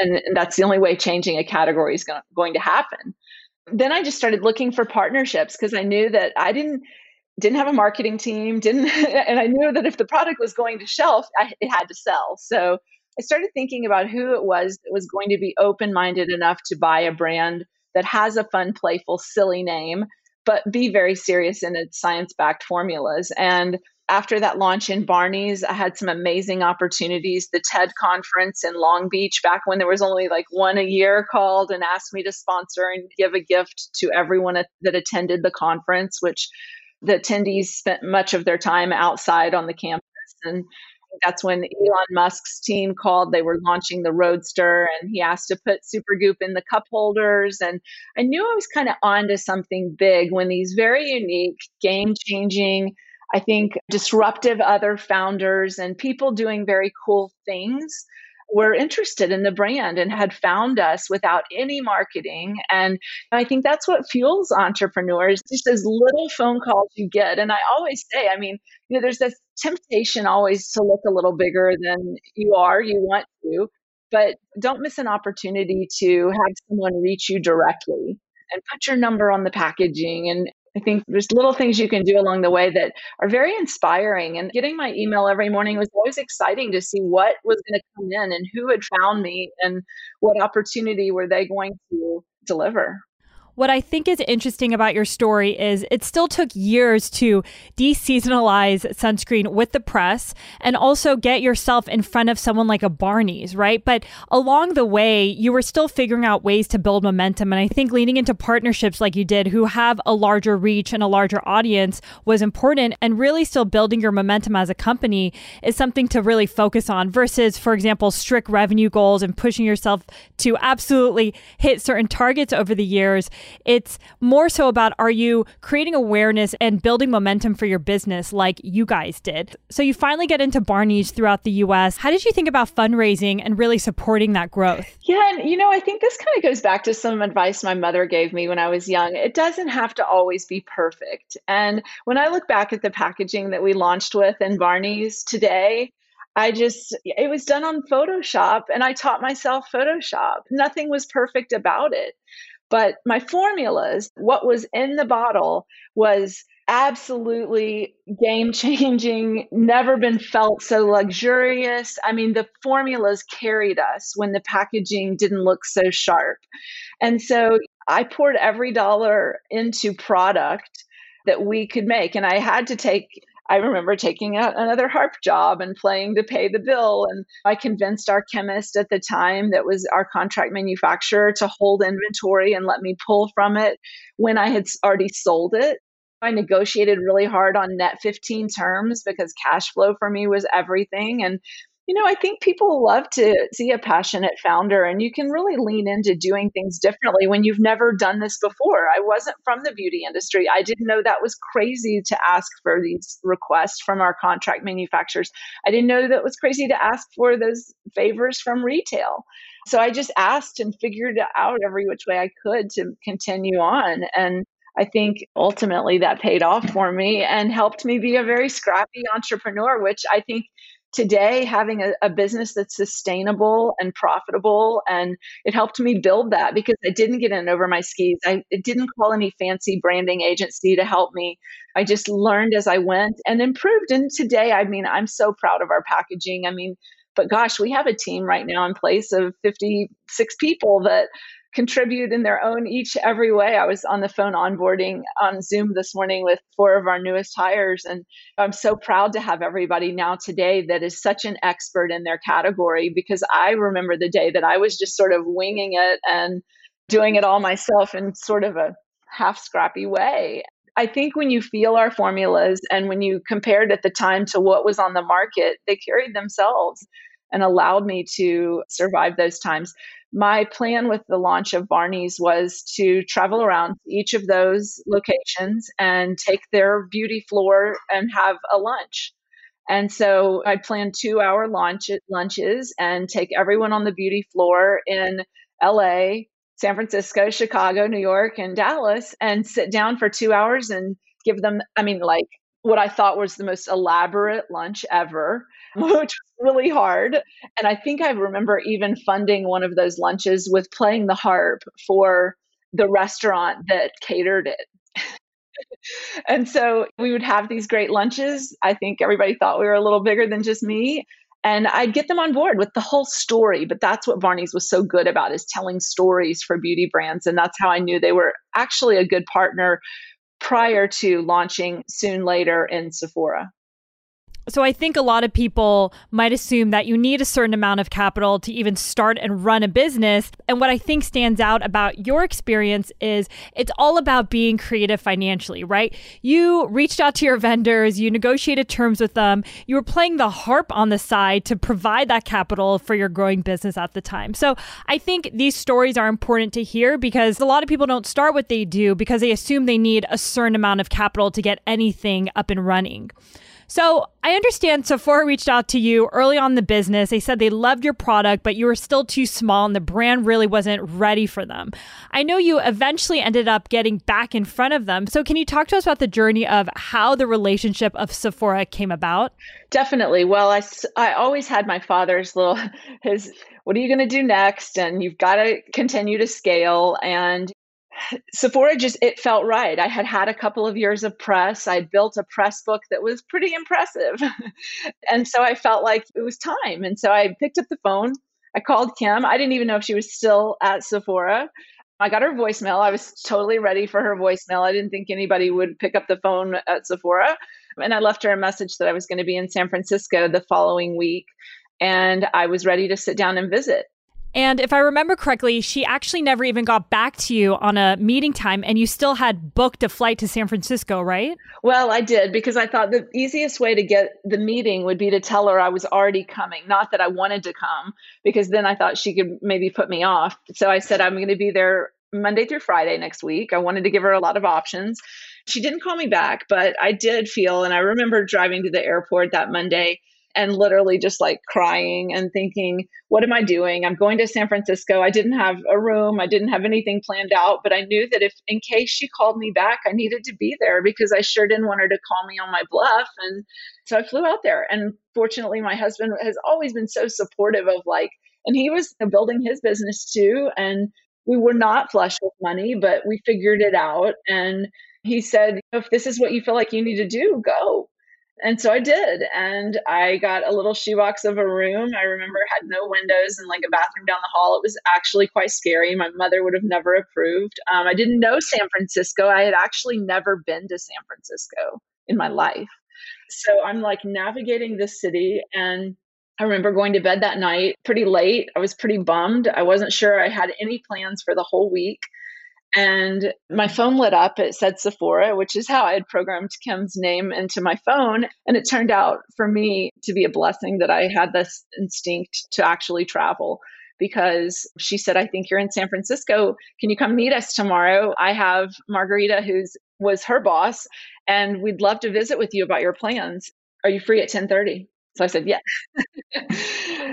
And, that's the only way changing a category is going, going to happen. Then I just started looking for partnerships because I knew that I didn't didn't have a marketing team, didn't and I knew that if the product was going to shelf, I, it had to sell. So I started thinking about who it was that was going to be open-minded enough to buy a brand that has a fun, playful, silly name, but be very serious in its science backed formulas. And after that launch in Barney's, I had some amazing opportunities. The TED conference in Long Beach, back when there was only like one a year, called and asked me to sponsor and give a gift to everyone that attended the conference, which the attendees spent much of their time outside on the campus. And that's when Elon Musk's team called. They were launching the Roadster, and he asked to put Supergoop in the cup holders. And I knew I was kind of onto something big when these very unique, game changing, I think disruptive other founders and people doing very cool things were interested in the brand and had found us without any marketing. And I think that's what fuels entrepreneurs, just as little phone calls you get. And I always say, I mean, you know, there's this temptation always to look a little bigger than you are, you want to, but don't miss an opportunity to have someone reach you directly and put your number on the packaging and I think there's little things you can do along the way that are very inspiring. And getting my email every morning was always exciting to see what was going to come in and who had found me and what opportunity were they going to deliver. What I think is interesting about your story is it still took years to deseasonalize sunscreen with the press and also get yourself in front of someone like a Barney's, right? But along the way, you were still figuring out ways to build momentum. And I think leaning into partnerships like you did, who have a larger reach and a larger audience, was important. And really still building your momentum as a company is something to really focus on versus, for example, strict revenue goals and pushing yourself to absolutely hit certain targets over the years. It's more so about are you creating awareness and building momentum for your business like you guys did? So you finally get into Barney's throughout the US. How did you think about fundraising and really supporting that growth? Yeah, and you know, I think this kind of goes back to some advice my mother gave me when I was young. It doesn't have to always be perfect. And when I look back at the packaging that we launched with in Barney's today, I just, it was done on Photoshop and I taught myself Photoshop. Nothing was perfect about it. But my formulas, what was in the bottle was absolutely game changing, never been felt so luxurious. I mean, the formulas carried us when the packaging didn't look so sharp. And so I poured every dollar into product that we could make. And I had to take I remember taking out another harp job and playing to pay the bill. And I convinced our chemist at the time, that was our contract manufacturer, to hold inventory and let me pull from it when I had already sold it. I negotiated really hard on net 15 terms because cash flow for me was everything. And you know, I think people love to see a passionate founder, and you can really lean into doing things differently when you've never done this before. I wasn't from the beauty industry. I didn't know that was crazy to ask for these requests from our contract manufacturers. I didn't know that was crazy to ask for those favors from retail. So I just asked and figured it out every which way I could to continue on. And I think ultimately that paid off for me and helped me be a very scrappy entrepreneur, which I think today having a, a, business that's sustainable and profitable and it helped me build that because i didn't get in over my skis. I didn't call any fancy branding agency to help me. I just learned as i went and improved. And today i mean i'm so proud of our packaging. I mean but gosh we have a team right now in place of 56 people that contribute in their own each every way. I was on the phone onboarding on Zoom this morning with four of our newest hires, and I'm so proud to have everybody now today that is such an expert in their category because I remember the day that I was just sort of winging it and doing it all myself in sort of a half scrappy way. I think when you feel our formulas and when you compared at the time to what was on the market, they carried themselves and allowed me to survive those times my plan with the launch of Barney's was to travel around each of those locations and take their beauty floor and have a lunch. And so I planned two hour launch lunches and take everyone on the beauty floor in LA, San Francisco, Chicago, New York, and Dallas and sit down for two hours and give them, I mean, like what I thought was the most elaborate lunch ever, which was really hard. And I think I remember even funding one of those lunches with playing the harp for the restaurant that catered it. and so we would have these great lunches. I think everybody thought we were a little bigger than just me. And I'd get them on board with the whole story. But that's what Barney's was so good about is telling stories for beauty brands. And that's how I knew they were actually a good partner prior to launching soon later in Sephora. So I think a lot of people might assume that you need a certain amount of capital to even start and run a business. And what I think stands out about your experience is it's all about being creative financially, right? You reached out to your vendors, you negotiated terms with them, you were playing the harp on the side to provide that capital for your growing business at the time. So I think these stories are important to hear because a lot of people don't start what they do because they assume they need a certain amount of capital to get anything up and running. So I understand Sephora reached out to you early on the business. They said they loved your product, but you were still too small and the brand really wasn't ready for them. I know you eventually ended up getting back in front of them. So can you talk to us about the journey of how the relationship of Sephora came about? Definitely. Well, I, I always had my father's little, his, what are you going to do next? And you've got to continue to scale. And Sephora just it felt right. I had had a couple of years of press. I'd built a press book that was pretty impressive. and so I felt like it was time. And so I picked up the phone. I called Kim. I didn't even know if she was still at Sephora. I got her voicemail. I was totally ready for her voicemail. I didn't think anybody would pick up the phone at Sephora. And I left her a message that I was going to be in San Francisco the following week. And I was ready to sit down and visit. And if I remember correctly, she actually never even got back to you on a meeting time, and you still had booked a flight to San Francisco, right? Well, I did because I thought the easiest way to get the meeting would be to tell her I was already coming, not that I wanted to come, because then I thought she could maybe put me off. So I said, I'm going to be there Monday through Friday next week. I wanted to give her a lot of options. She didn't call me back, but I did feel, and I remember driving to the airport that Monday and literally just like crying and thinking, what am I doing? I'm going to San Francisco. I didn't have a room, I didn't have anything planned out, but I knew that if in case she called me back, I needed to be there because I sure didn't want her to call me on my bluff. And so I flew out there. And fortunately, my husband has always been so supportive of like, and he was building his business too. And we were not flush with money, but we figured it out. And he said, if this is what you feel like you need to do, go. And so I did. And I got a little shoebox of a room. I remember had no windows and like a bathroom down the hall. It was actually quite scary. My mother would have never approved. Um, I didn't know San Francisco. I had actually never been to San Francisco in my life. So I'm like navigating this city and I remember going to bed that night pretty late. I was pretty bummed. I wasn't sure I had any plans for the whole week. And my phone lit up. It said Sephora, which is how I had programmed Kim's name into my phone. And it turned out for me to be a blessing that I had this instinct to actually travel because she said, I think you're in San Francisco. Can you come meet us tomorrow? I have Margarita, who's was her boss, and we'd love to visit with you about your plans. Are you free at 1030? So I said, yeah.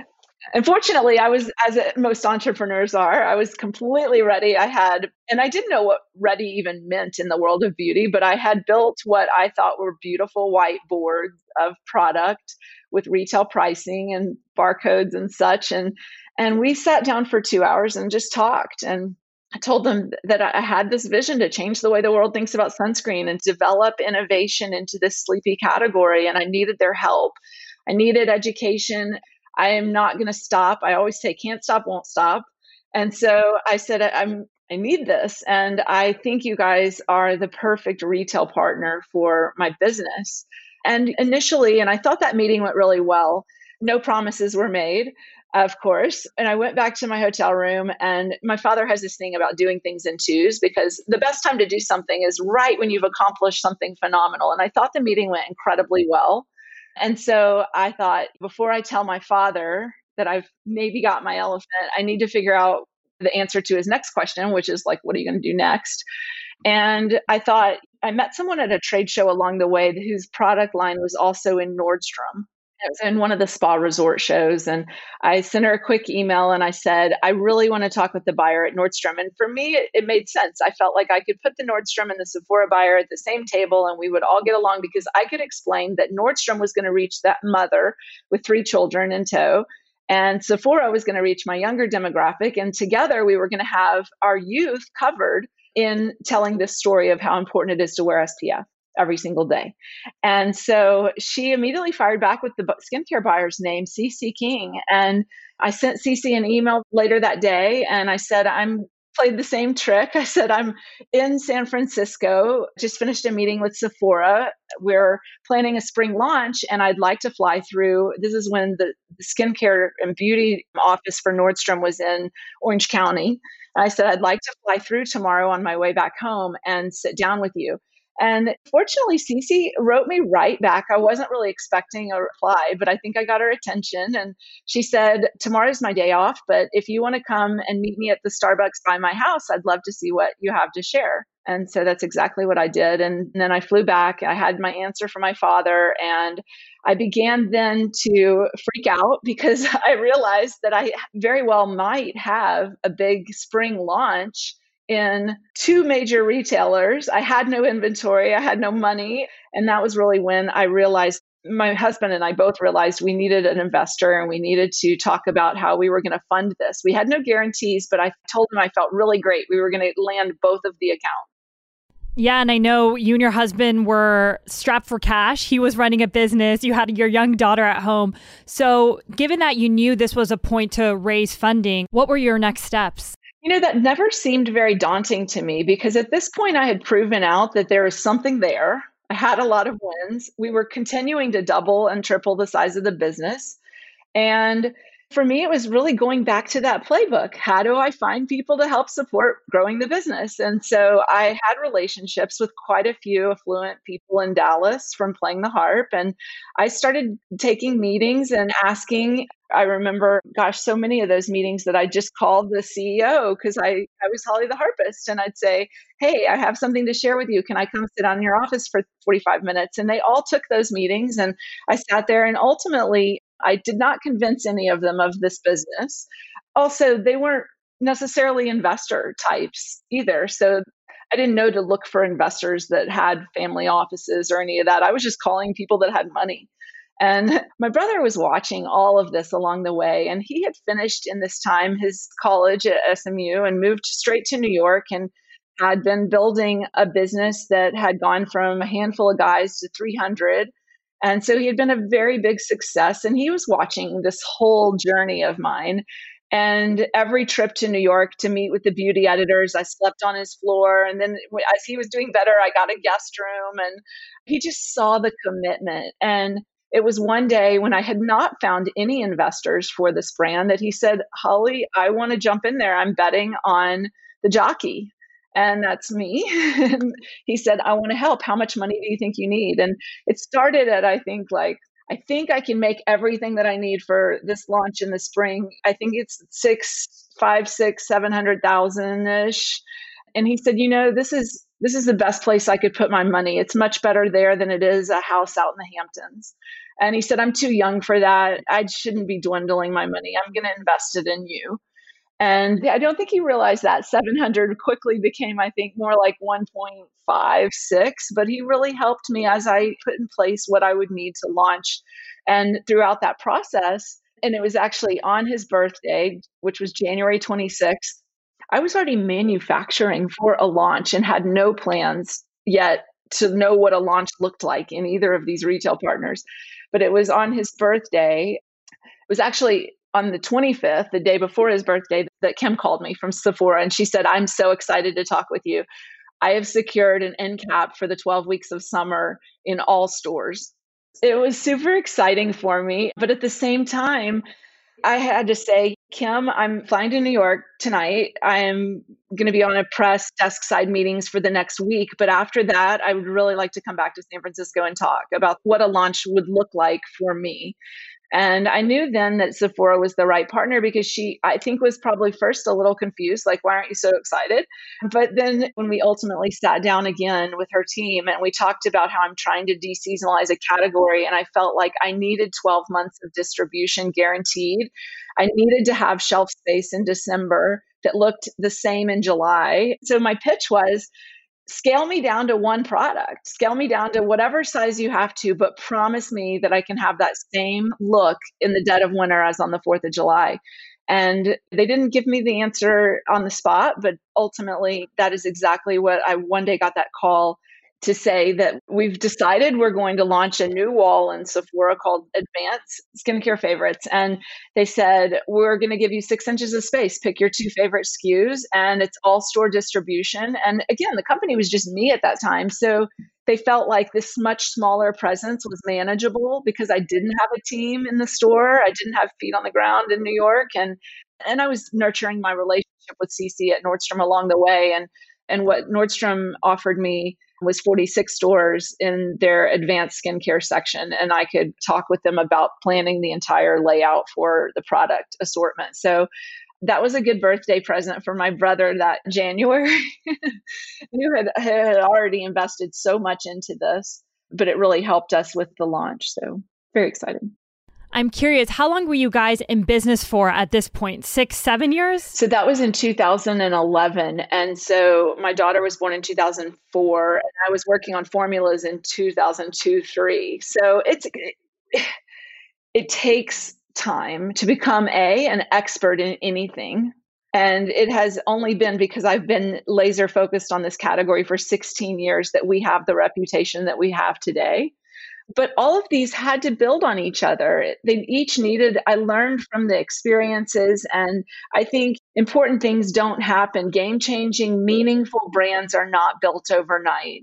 Unfortunately, I was, as most entrepreneurs are, I was completely ready. I had, and I didn't know what ready even meant in the world of beauty, but I had built what I thought were beautiful whiteboards of product with retail pricing and barcodes and such. And, and we sat down for two hours and just talked. And I told them that I had this vision to change the way the world thinks about sunscreen and develop innovation into this sleepy category. And I needed their help. I needed education. I am not going to stop. I always say, can't stop, won't stop. And so I said, I'm, I need this. And I think you guys are the perfect retail partner for my business. And initially, and I thought that meeting went really well. No promises were made, of course. And I went back to my hotel room, and my father has this thing about doing things in twos because the best time to do something is right when you've accomplished something phenomenal. And I thought the meeting went incredibly well. And so I thought, before I tell my father that I've maybe got my elephant, I need to figure out the answer to his next question, which is like, what are you going to do next? And I thought, I met someone at a trade show along the way whose product line was also in Nordstrom. It was in one of the spa resort shows. And I sent her a quick email and I said, I really want to talk with the buyer at Nordstrom. And for me, it, it, made sense. I felt like I could put the Nordstrom and the Sephora buyer at the same table and we would all get along because I could explain that Nordstrom was going to reach that mother with three children in tow. And Sephora was going to reach my younger demographic. And together we were going to have our youth covered in telling this story of how important it is to wear SPF every single day. And so she immediately fired back with the skincare buyer's name, CC King. And I sent CC an email later that day and I said, I'm played the same trick. I said, I'm in San Francisco, just finished a meeting with Sephora. We're planning a spring launch, and I'd like to fly through. This is when the, skincare and beauty office for Nordstrom was in Orange County. I said, I'd like to fly through tomorrow on my way back home and sit down with you. And fortunately, CC wrote me right back. I wasn't really expecting a reply, but I think I got her attention. And she said, Tomorrow's my day off, but if you want to come and meet me at the Starbucks by my house, I'd love to see what you have to share. And so that's exactly what I did. And then I flew back. I had my answer from my father. And I began then to freak out because I realized that I very well might have a big spring launch in two major retailers. I had no inventory, I had no money. And that was really when I realized my husband and I both realized we needed an investor and we needed to talk about how we were going to fund this. We had no guarantees, but I told him I felt really great. We were going to land both of the accounts. Yeah, and I know you and your husband were strapped for cash. He was running a business. You had your young daughter at home. So, given that you knew this was a point to raise funding, what were your next steps? You know, that never seemed very daunting to me because at this point I had proven out that there is something there. I had a lot of wins. We were continuing to double and triple the size of the business. And for me, it was really going back to that playbook. How do I find people to help support growing the business? And so I had relationships with quite a few affluent people in Dallas from playing the harp. And I started taking meetings and asking. I remember, gosh, so many of those meetings that I just called the CEO because I, I was Holly the harpist. And I'd say, Hey, I have something to share with you. Can I come sit on your office for 45 minutes? And they all took those meetings. And I sat there and ultimately I did not convince any of them of this business. Also, they weren't necessarily investor types either. So I didn't know to look for investors that had family offices or any of that. I was just calling people that had money. And my brother was watching all of this along the way. And he had finished in this time his college at SMU and moved straight to New York and had been building a business that had gone from a handful of guys to 300 and so he had been a very big success, and he was watching this whole journey of mine. And every trip to New York to meet with the beauty editors, I slept on his floor. And then as he was doing better, I got a guest room. And he just saw the commitment. And it was one day when I had not found any investors for this brand that he said, Holly, I want to jump in there. I'm betting on the jockey and that's me. he said, I want to help. How much money do you think you need? And it started at, I think, like, I think I can make everything that I need for this launch in the spring. I think it's six, five, six, seven hundred thousand ish. And he said, you know, this is this is the best place I could put my money. It's much better there than it is a house out in the Hamptons. And he said, I'm too young for that. I shouldn't be dwindling my money. I'm going to invest it in you. And I don't think he realized that 700 quickly became, I think, more like 1.56. But he really helped me as I put in place what I would need to launch. And throughout that process, and it was actually on his birthday, which was January 26th, I was already manufacturing for a launch and had no plans yet to know what a launch looked like in either of these retail partners. But it was on his birthday. It was actually on the 25th, the day before his birthday, that Kim called me from Sephora and she said, I'm so excited to talk with you. I have secured an end cap for the 12 weeks of summer in all stores. It was super exciting for me. But at the same time, I had to say, Kim, I'm flying to New York tonight. I'm going to be on a press desk side meetings for the next week. But after that, I would really like to come back to San Francisco and talk about what a launch would look like for me. And I knew then that Sephora was the right partner because she, I think, was probably first a little confused, like, why aren't you so excited? But then when we ultimately sat down again with her team and we talked about how I'm trying to deseasonalize a category, and I felt like I needed 12 months of distribution guaranteed. I needed to have shelf space in December that looked the same in July. So my pitch was scale me down to one product, scale me down to whatever size you have to, but promise me that I can have that same look in the dead of winter as on the 4th of July. And they didn't give me the answer on the spot, but ultimately, that is exactly what I one day got that call to say that we've decided we're going to launch a new wall in Sephora called Advanced Skincare Favorites. And they said, we're going to give you six inches of space. Pick your two favorite SKUs, and it's all store distribution. And again, the company was just me at that time. So they felt like this much smaller presence was manageable because I didn't have a team in the store. I didn't have feet on the ground in New York. And and I was nurturing my relationship with CC at Nordstrom along the way. And and what Nordstrom offered me was 46 stores in their advanced skincare section and i could talk with them about planning the entire layout for the product assortment. So that was a good birthday present for my brother that january who had, had already invested so much into this but it really helped us with the launch so very excited I'm curious, how long were you guys in business for at this point? Six, seven years? So that was in 2011. And so my daughter was born in 2004, and I was working on formulas in 2002, three. So it's, it, it takes time to become A, an expert in anything. And it has only been because I've been laser focused on this category for 16 years that we have the reputation that we have today. But all of these had to build on each other. They each needed, I learned from the experiences. And I think important things don't happen. Game changing, meaningful brands are not built overnight.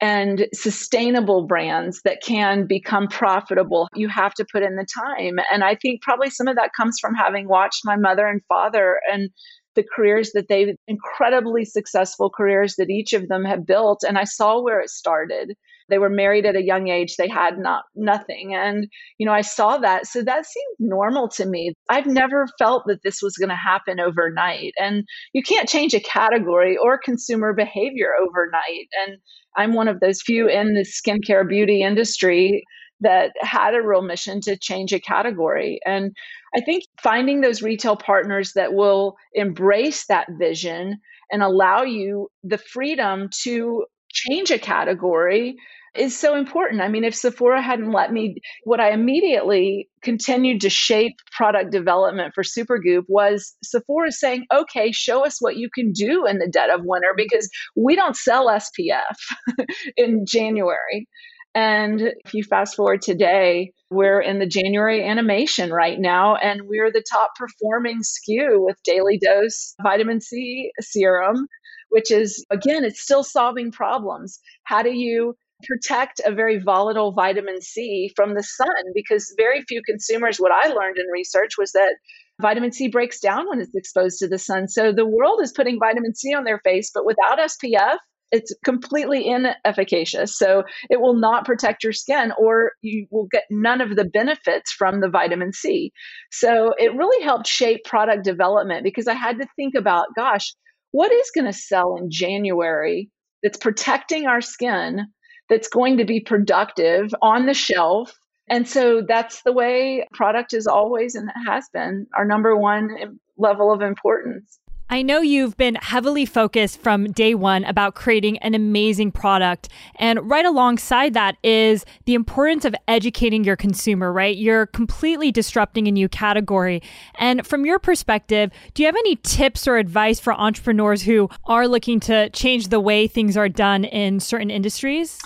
And sustainable brands that can become profitable, you have to put in the time. And I think probably some of that comes from having watched my mother and father and the careers that they incredibly successful careers that each of them have built and i saw where it started they were married at a young age they had not nothing and you know i saw that so that seemed normal to me i've never felt that this was going to happen overnight and you can't change a category or consumer behavior overnight and i'm one of those few in the skincare beauty industry that had a real mission to change a category. And I think finding those retail partners that will embrace that vision and allow you the freedom to change a category is so important. I mean, if Sephora hadn't let me, what I immediately continued to shape product development for Supergoop was Sephora saying, okay, show us what you can do in the dead of winter because we don't sell SPF in January. And if you fast forward today, we're in the January animation right now, and we're the top performing SKU with daily dose vitamin C serum, which is, again, it's still solving problems. How do you protect a very volatile vitamin C from the sun? Because very few consumers, what I learned in research was that vitamin C breaks down when it's exposed to the sun. So the world is putting vitamin C on their face, but without SPF, it's completely inefficacious. So it will not protect your skin or you will get none of the benefits from the vitamin C. So it really helped shape product development because I had to think about, gosh, what is going to sell in January that's protecting our skin, that's going to be productive on the shelf? And so that's the way product is always and has been our number one level of importance. I know you've been heavily focused from day one about creating an amazing product. And right alongside that is the importance of educating your consumer, right? You're completely disrupting a new category. And from your perspective, do you have any tips or advice for entrepreneurs who are looking to change the way things are done in certain industries?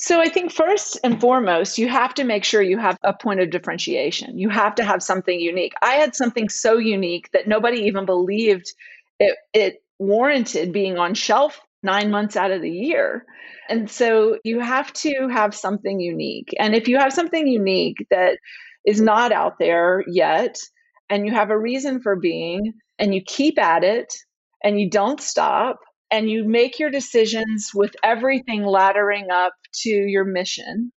So I think first and foremost, you have to make sure you have a point of differentiation. You have to have something unique. I had something so unique that nobody even believed it, it warranted being on shelf nine months out of the year. And so you have to have something unique. And if you have something unique that is not out there yet, and you have a reason for being, and you keep at it, and you don't stop, and you make your decisions with everything laddering up to your mission,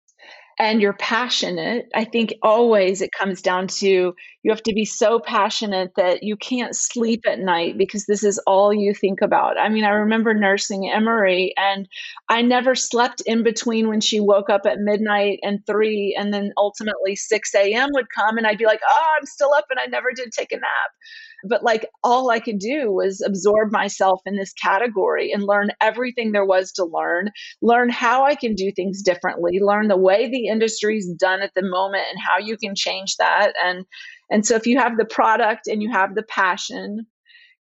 and you're passionate, I think always it comes down to you have to be so passionate that you can't sleep at night because this is all you think about. I mean, I remember nursing Emery and I never slept in between when she woke up at midnight and three, and then ultimately 6 a.m. would come, and I'd be like, oh, I'm still up and I never did take a nap. But like all I could do was absorb myself in this category and learn everything there was to learn, learn how I can do things differently, learn the way the industry's done at the moment and how you can change that. And and so if you have the product and you have the passion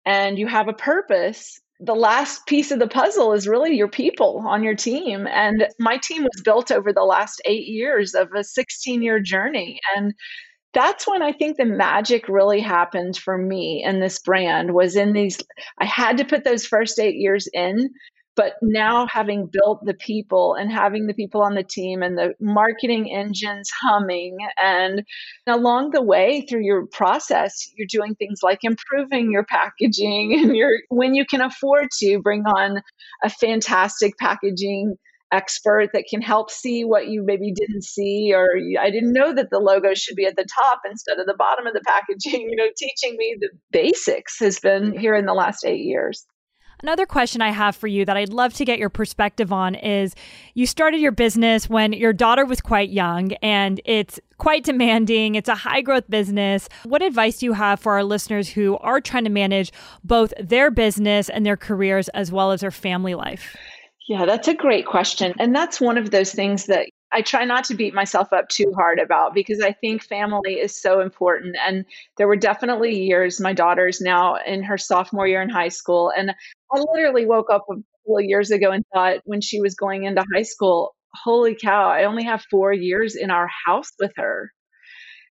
and you have a purpose, the last piece of the puzzle is really your people on your team. And my team was built over the last eight years of a 16 year journey. And that's when I think the magic really happened for me and this brand was in these I had to put those first 8 years in but now having built the people and having the people on the team and the marketing engines humming and along the way through your process you're doing things like improving your packaging and you're when you can afford to bring on a fantastic packaging expert that can help see what you maybe didn't see or I didn't know that the logo should be at the top instead of the bottom of the packaging you know teaching me the basics has been here in the last 8 years Another question I have for you that I'd love to get your perspective on is you started your business when your daughter was quite young and it's quite demanding. It's a high growth business. What advice do you have for our listeners who are trying to manage both their business and their careers as well as their family life? Yeah, that's a great question. And that's one of those things that I try not to beat myself up too hard about because I think family is so important. And there were definitely years, my daughter's now in her sophomore year in high school. And I literally woke up a couple of years ago and thought when she was going into high school, holy cow, I only have four years in our house with her.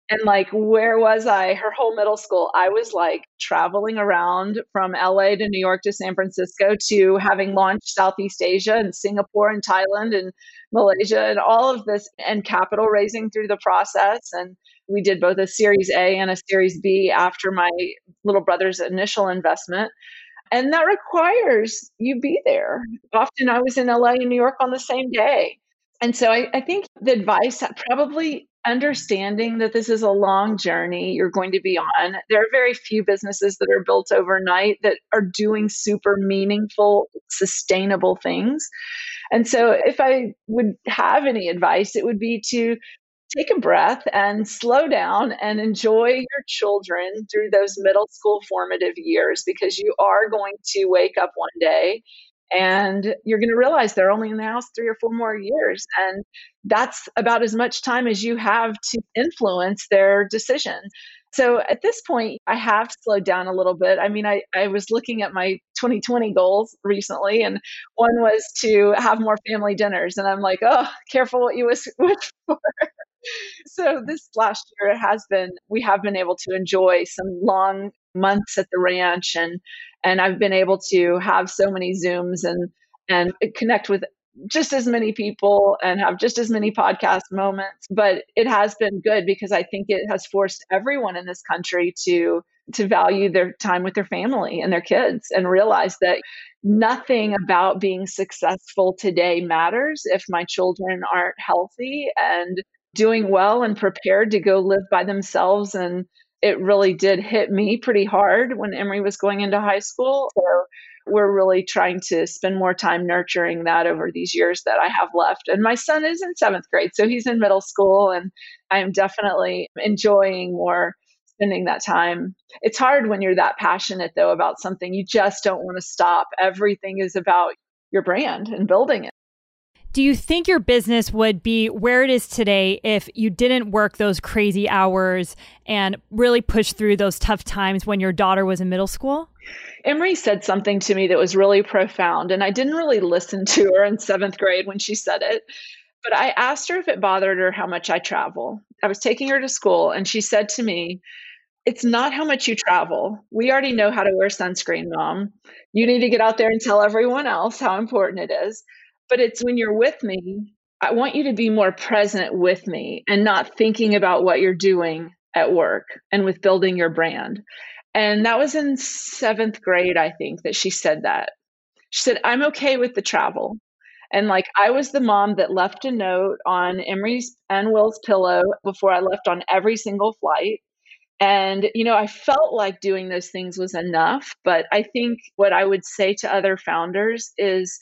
And like, where was I? Her whole middle school, I was like traveling around from LA to New York to San Francisco to having launched Southeast Asia and Singapore and Thailand and Malaysia and all of this and capital raising through the process. And we did both a Series A and a Series B after my little brother's initial investment. And that requires you be there. Often I was in LA and New York on the same day. And so I, I think the advice probably understanding that this is a long journey you're going to be on. There are very few businesses that are built overnight that are doing super meaningful, sustainable things. And so, if I would have any advice, it would be to take a breath and slow down and enjoy your children through those middle school formative years because you are going to wake up one day and you're going to realize they're only in the house three or four more years and that's about as much time as you have to influence their decision. So at this point i have slowed down a little bit. I mean i, I was looking at my 2020 goals recently and one was to have more family dinners and i'm like oh careful what you wish, wish for. So this last year it has been we have been able to enjoy some long months at the ranch and and I've been able to have so many Zooms and and connect with just as many people and have just as many podcast moments but it has been good because i think it has forced everyone in this country to to value their time with their family and their kids and realize that nothing about being successful today matters if my children aren't healthy and doing well and prepared to go live by themselves and it really did hit me pretty hard when Emery was going into high school. So we're really trying to spend more time nurturing that over these years that I have left. And my son is in seventh grade, so he's in middle school, and I am definitely enjoying more spending that time. It's hard when you're that passionate, though, about something. You just don't want to stop. Everything is about your brand and building it. Do you think your business would be where it is today if you didn't work those crazy hours and really push through those tough times when your daughter was in middle school? Emery said something to me that was really profound, and I didn't really listen to her in seventh grade when she said it. But I asked her if it bothered her how much I travel. I was taking her to school, and she said to me, It's not how much you travel. We already know how to wear sunscreen, mom. You need to get out there and tell everyone else how important it is but it's when you're with me, I want you to be more present with me and not thinking about what you're doing at work and with building your brand. And that was in seventh grade, I think, that she said that. She said, I'm okay with the travel. And like I was the mom that left a note on Emery's and Will's pillow before I left on every single flight. And, you know, I felt like doing those things was enough. But I think what I would say to other founders is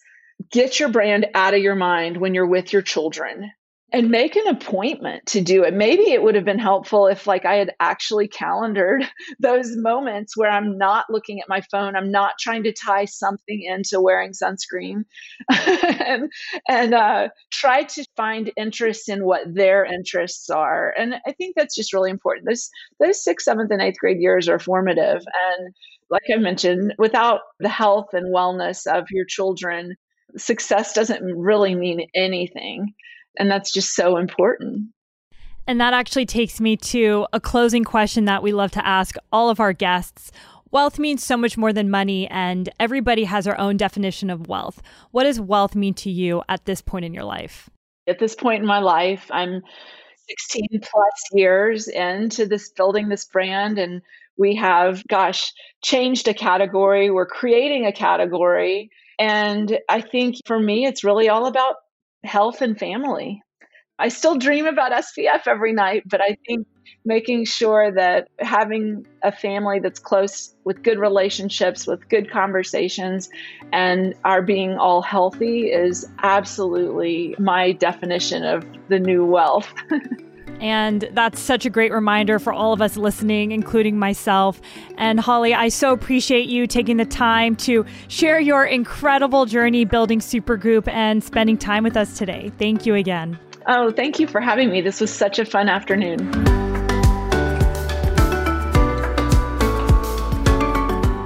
get your brand out of your mind when you're with your children and make an appointment to do it. Maybe it would have been helpful if like I had actually calendared those moments where I'm not looking at my phone, I'm not trying to tie something into wearing sunscreen and and uh, try to find interest in what their interests are. And I think that's just really important. This those sixth, seventh, and eighth grade years are formative and like I mentioned, without the health and wellness of your children, success doesn't really mean anything. And that's just so important. And that actually takes me to a closing question that we love to ask all of our guests. Wealth means so much more than money, and everybody has their own definition of wealth. What does wealth mean to you at this point in your life? At this point in my life, I'm 16 plus years into this building this brand, and we have, gosh, changed a category. We're creating a category and I think for me, it's really all about health and family. I still dream about SPF every night, but I think making sure that having a family that's close with good relationships, with good conversations, and are being all healthy is absolutely my definition of the new wealth. And that's such a great reminder for all of us listening, including myself. And Holly, I so appreciate you taking the time to share your incredible journey building Supergoop and spending time with us today. Thank you again. Oh, thank you for having me. This was such a fun afternoon.